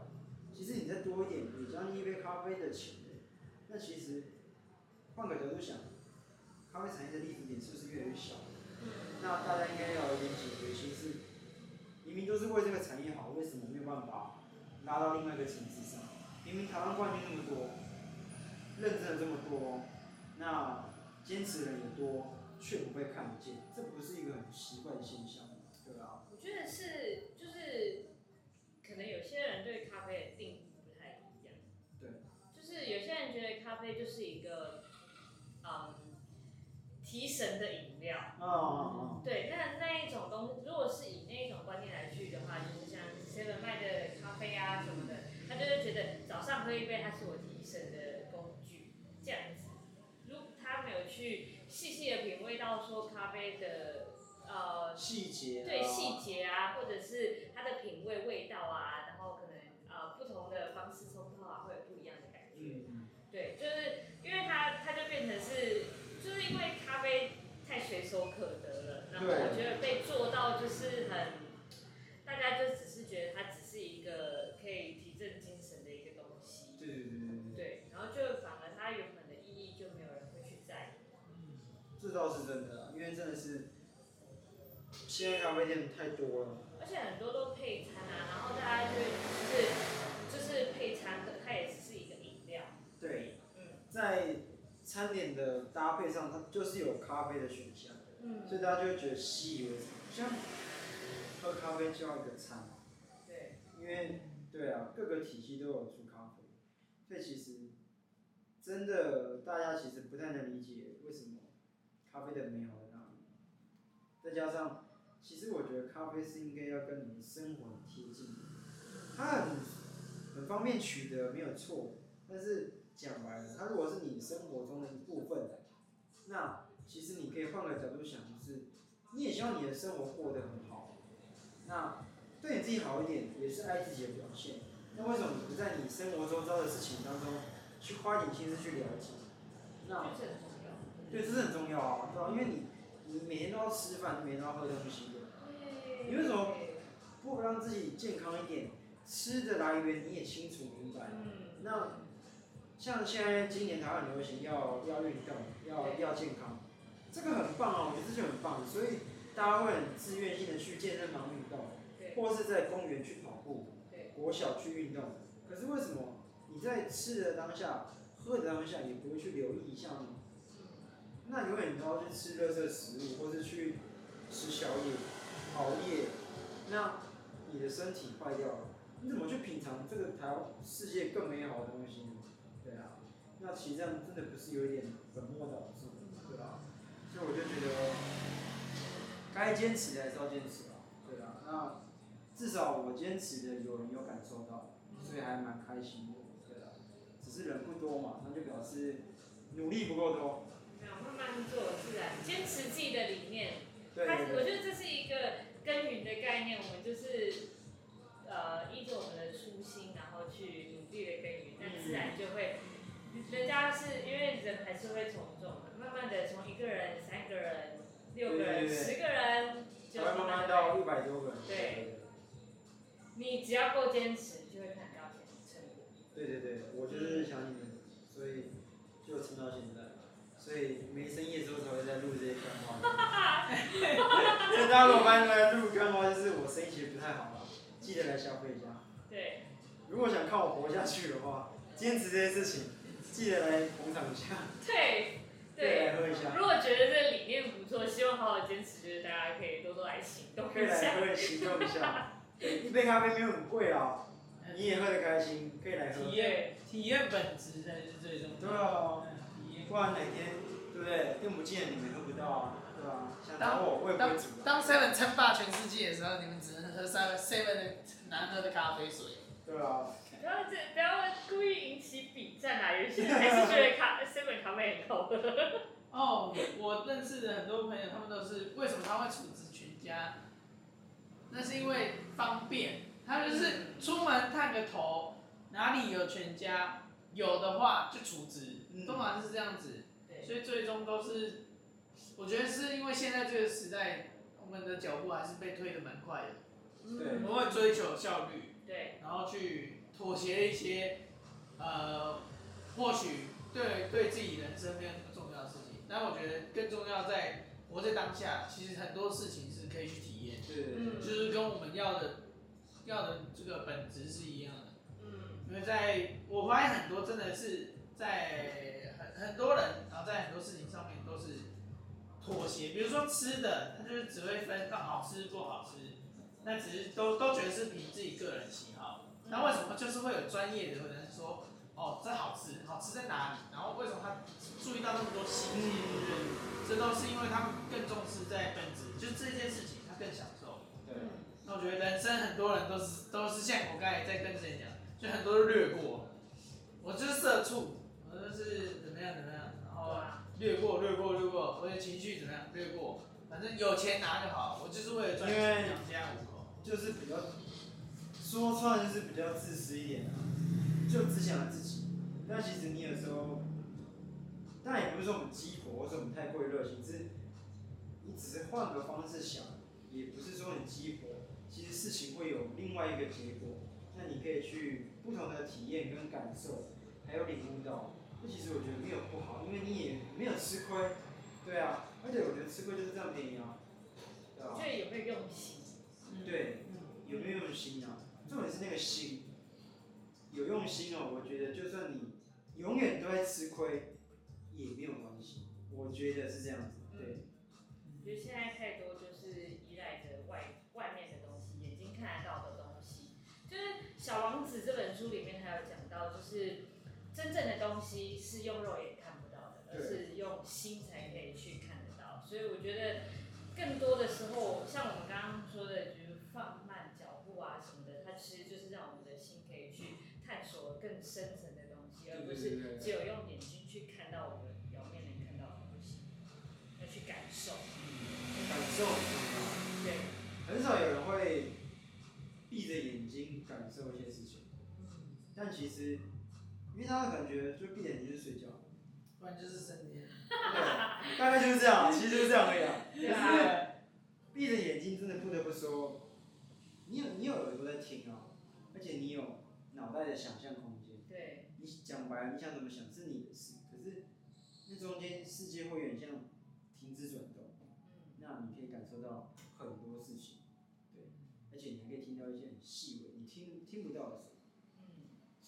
其实你再多一点，你将近一杯咖啡的钱，那其实换个角度想，咖啡产业的利润点是不是越来越小？那大家应该要有点警觉心，是明明都是为这个产业好，为什么没有办法拉到另外一个层次上？明明台湾冠军那么多，认证了这么多，那坚持的人也多，却不被看见，这不是一个很奇怪的现象，对吧？我觉得是，就是。可能有些人对咖啡的定义不太一样，对，就是有些人觉得咖啡就是一个，嗯，提神的饮料。哦哦哦。对，那那一种东西，如果是以那一种观念来去的话，就是像 Seven 卖的咖啡啊什么的，他就是觉得早上喝一杯，它是我提神的这样子。如果他没有去细细的品味到说咖啡的呃细节，对细节啊，或者是它的品味味道啊，然后可能呃不同的方式冲泡啊，会有不一样的感觉。嗯。对，就是因为它它就变成是，就是因为咖啡太随手可得了，然后我觉得被做到就是很，大家就只是觉得它只是一个可以提振精神的一个东西。对对对对。对，然后就反而它原本的意义就没有人会去在意。嗯，这倒是真的，因为真的是，现在咖啡店太多了。而且很多都配餐啊，然后大家就就是就是配餐的，它也只是一个饮料。对，嗯在餐点的搭配上，它就是有咖啡的选项，嗯，所以大家就会觉得习以为常，像喝咖啡就要一个餐，对，因为对啊，各个体系都有出咖啡，所以其实真的大家其实不太能理解为什么咖啡的美好在哪里，再加上其实我觉得咖啡是应该要跟你的生活很贴近的，它很很方便取得，没有错，但是。讲白了，它如果是你生活中的一部分，那其实你可以换个角度想，就是你也希望你的生活过得很好，那对你自己好一点，也是爱自己的表现。那为什么你不在你生活周遭的事情当中去花点心思去了解？那对，这是很重要啊，对吧？因为你你每天都要吃饭，每天都要喝东西的，你为什么不让自己健康一点？吃的来源你也清楚明白，那。像现在今年台湾很流行要要运动，要要健康，这个很棒啊，我觉得这就很棒，所以大家会很自愿性的去健身房运动，或是在公园去跑步，国小去运动。可是为什么你在吃的当下、喝的当下也不会去留意一下呢？那永远都要去吃垃圾食物，或是去吃宵夜、熬夜，那你的身体坏掉了，你怎么去品尝这个台湾世界更美好的东西呢？对啊，那其实这样真的不是有一点本末倒置，对吧？所以我就觉得，该坚持的还是要坚持啊，对啊。那至少我坚持的有人有感受到，所以还蛮开心的，对啊。只是人不多嘛，那就表示努力不够多。慢慢做，自然坚持自己的理念。对，对，对。我觉得这是一个耕耘的概念，我们就是呃依着我们的初心，然后去努力的耕耘。那自然就会，人家是因为人还是会从众，慢慢的从一个人、三个人、六个人、十个人，就慢慢到一百多个人。对，你只要够坚持，就会看到成果。对对对，我就是想你们，所以就撑到现在，所以没生意的时候才会在录这些干话。哈哈哈所以大家如果发现来录干话，就是我生意其实不太好了，记得来消费一下。对。如果想靠我活下去的话，坚持这些事情，记得来捧场一下。对，对，来喝一下。如果觉得这个理念不错，希望好好坚持，就是大家可以多多来行动一下。可以来喝，行动一下。一杯咖啡没有很贵啊，你也喝得开心，可以来喝。体验，体验本质才是最重要的。对啊，不然哪天，对不对？又不见你们喝不到啊，对吧？想打我，我也不会煮。当 Seven 称霸全世界的时候，你们只能喝 Seven Seven 的难喝的咖啡水。对啊，不要这不要故意引起比战啊！有些人还是觉得咖 seven 咖啡很好喝。哦，我认识的很多朋友，他们都是为什么他会储值全家？那是因为方便，他就是出门探个头，哪里有全家，有的话就储值，通常是这样子。对。所以最终都是，我觉得是因为现在这个时代，我们的脚步还是被推的蛮快的。对。我们会追求效率。对，然后去妥协一些，呃，或许对对自己人生没有那么重要的事情，但我觉得更重要在活在当下，其实很多事情是可以去体验，对，就是跟我们要的要的这个本质是一样的，嗯，因为在我发现很多真的是在很很多人，然后在很多事情上面都是妥协，比如说吃的，他就是只会分到好吃不好吃。那只是都都觉得是凭自己个人喜好，那为什么就是会有专业的人说，哦，哦，这好吃，好吃在哪里？然后为什么他注意到那么多细节？对，这都是因为他们更重视在本质，就这件事情他更享受。对。那我觉得人生很多人都是都是像我刚才在跟之前讲，就很多都略过。我就是社畜，我就是怎么样怎么样，然后略过略过略过，我的情绪怎么样略过，反正有钱拿就好，我就是为了赚钱养家糊口。就是比较说穿就是比较自私一点啊，就只想自己。但其实你有时候，但也不是说我们鸡婆，或者我们太过于热情，只是你只是换个方式想，也不是说你鸡婆。其实事情会有另外一个结果，那你可以去不同的体验跟感受，还有领悟到。那其实我觉得没有不好，因为你也没有吃亏，对啊。而且我觉得吃亏就是这样便宜啊，对吧？我觉得有没有用心？对，有没有用心啊？重点是那个心，有用心哦。我觉得就算你永远都在吃亏，也没有关系。我觉得是这样子，对。我觉得现在太多就是依赖着外外面的东西，眼睛看得到的东西。就是《小王子》这本书里面还有讲到，就是真正的东西是用肉眼看不到的，而是用心才可以去看得到。所以我觉得更多的时候，像我们刚刚说的，就是放慢脚步啊什么的，它其实就是让我们的心可以去探索更深层的东西，而不是只有用眼睛去看到我们表面能看到的东西，要去感受。感受。对。很少有人会闭着眼睛感受一些事情。但其实，因为他的感觉，就闭着眼睛就睡觉，不然就是升天。对，大概就是这样，其实就是这样而已啊。就是闭着眼睛，真的不得不说，你有你有耳朵在听啊，而且你有脑袋的想象空间。对。你讲白了，你想怎么想是你的事，可是那中间世界会有点像停止转动，那你可以感受到很多事情，对，而且你还可以听到一些很细微，你听听不到的。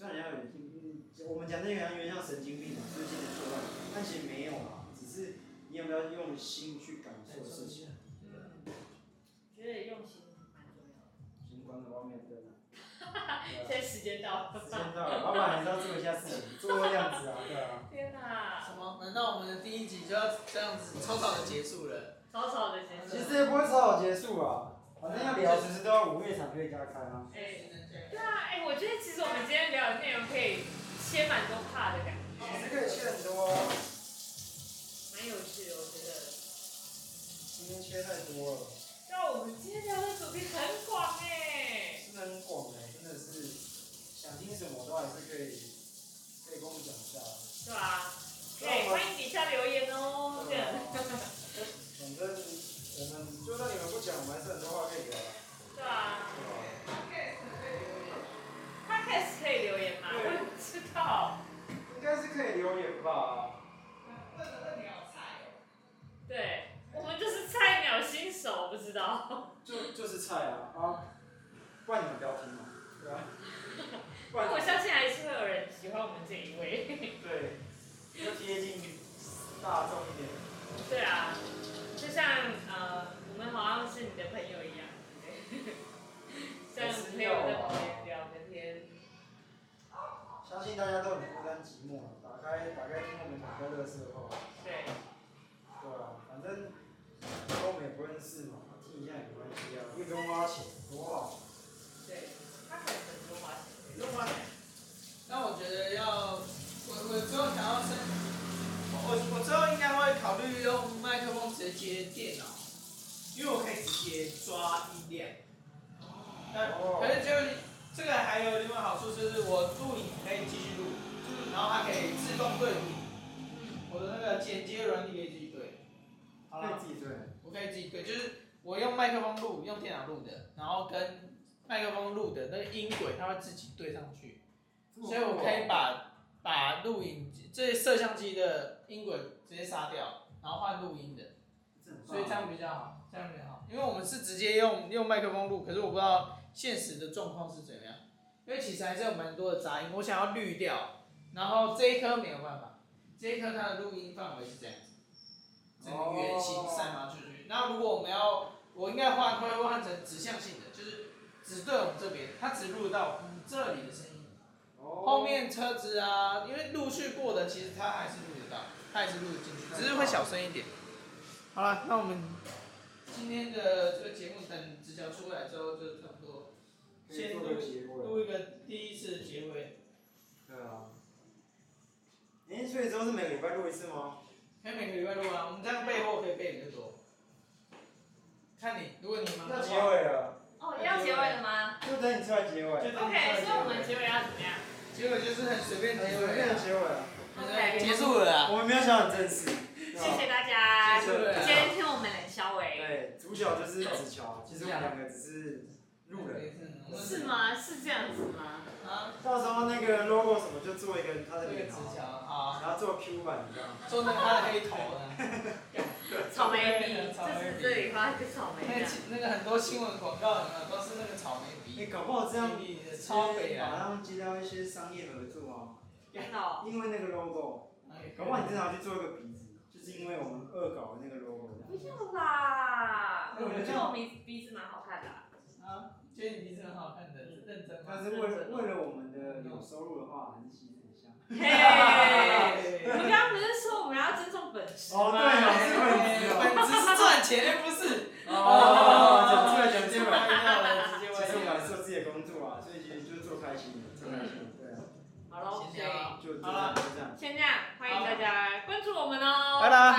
虽然人家有人听，嗯，我们讲那个人有点像神经病嘛，就是精神错乱，但其实没有啊，只是你有没有用心去感受事情。觉得用心蛮重要的。先关了外面灯。现在时间到了。时间到了，老板还是要做一下事情，做个样子啊，对啊。天哪！什么？难道我们的第一集就要这样子草草的结束了？草草的结束。其实也不会草草结束啊，反正要聊，其实都要五月才可以加开啊。哎，对啊，哎，我觉得其实我们今天聊的内容可以切蛮多 part 的感觉。其实可以切很多。蛮有趣的，我觉得。今天切太多了。那我们今天聊的主题很广哎。真的很广哎，真的是想听什么都还是可以，可以跟我们讲一下。对啊，可以欢迎底下留言哦。对。反正我们就算你们不讲，我们还是很多话可以聊。对啊。Podcast 可以留言吗？我不知道。应该是可以留言吧。对。我们就是菜鸟新手，不知道。就就是菜啊啊！不然你们不要听嘛，对吧？那我相信还是会有人喜欢我们这一位。对，要贴近大众一点。对啊，讲个乐色话。对。对啊，反正。我们也不认识嘛，听一下也没关系啊，又不用花钱，多好。对，他可能不用花钱，不用花钱。那我觉得要，我我之后想要升，我我之后应该会考虑用麦克风直接接电脑，因为我可以直接抓音量。哦。可是就这个还有另外好处，就是我录影可以继续录，然后它可以自动对比，我的那个剪接软体可以自己对。可以自己对。我可以自己对，就是我用麦克风录，用电脑录的，然后跟麦克风录的那个音轨，它会自己对上去，所以我可以把把录影这些摄像机的音轨直接杀掉，然后换录音的，所以这样比较好，这样比较好，因为我们是直接用用麦克风录，可是我不知道现实的状况是怎样，因为其实还是有蛮多的杂音，我想要滤掉，然后这一颗没有办法，这一颗它的录音范围是这样子。整个圆形散发出去，那如果我们要，我应该换，会换成指向性的，就是只对我们这边，它只录到我们这里的声音，后面车子啊，因为陆续过的，其实它还是录得到，它还是录得进去，只是会小声一点。好了，那我们今天的这个节目等纸条出来之后就先录录一个第一次的结尾。对啊。哎，所以之后是每个礼拜录一次吗？可以每个礼拜录啊，我们这样备货可以备很多。看你，如果你忙。要结尾了。哦，要结尾了吗？就等你出来结尾。OK，所以我们结尾要怎么样？结尾就是很随便结尾。随便结尾啊。OK，结束了。我们没有想很正式。谢谢大家。今天听我们冷肖伟。对，主角就是子乔，其实我们两个只是路人。是吗？是这样子吗？啊。到时候那个 logo 什么就做一个他的脸。子乔，好。然后做 Q 版，你知道吗？做那个他的黑头呢。草莓鼻，就是这里画一个草莓。那那个很多新闻广告有没有都是那个草莓鼻。你搞不好这样，超美啊！马上接到一些商业合作啊。真的。因为那个 logo，搞不好你真的要去做一个鼻子，就是因为我们恶搞的那个 logo。不要啦！我觉得我鼻鼻子蛮好看的。啊，觉得你鼻子很好看的，认真。但是为了为了我们的有收入的话，还是其实很像。嘿，我们刚刚不是说我们要尊重本质吗？哦，对哦，是本质，本质是赚钱，不是。哦，讲出来讲出来，其实我们做自己的工作啊，所以其实就是做开心的，做开心，对啊。好了，就就这样，就这样。先这样，欢迎大家关注我们哦，拜拜。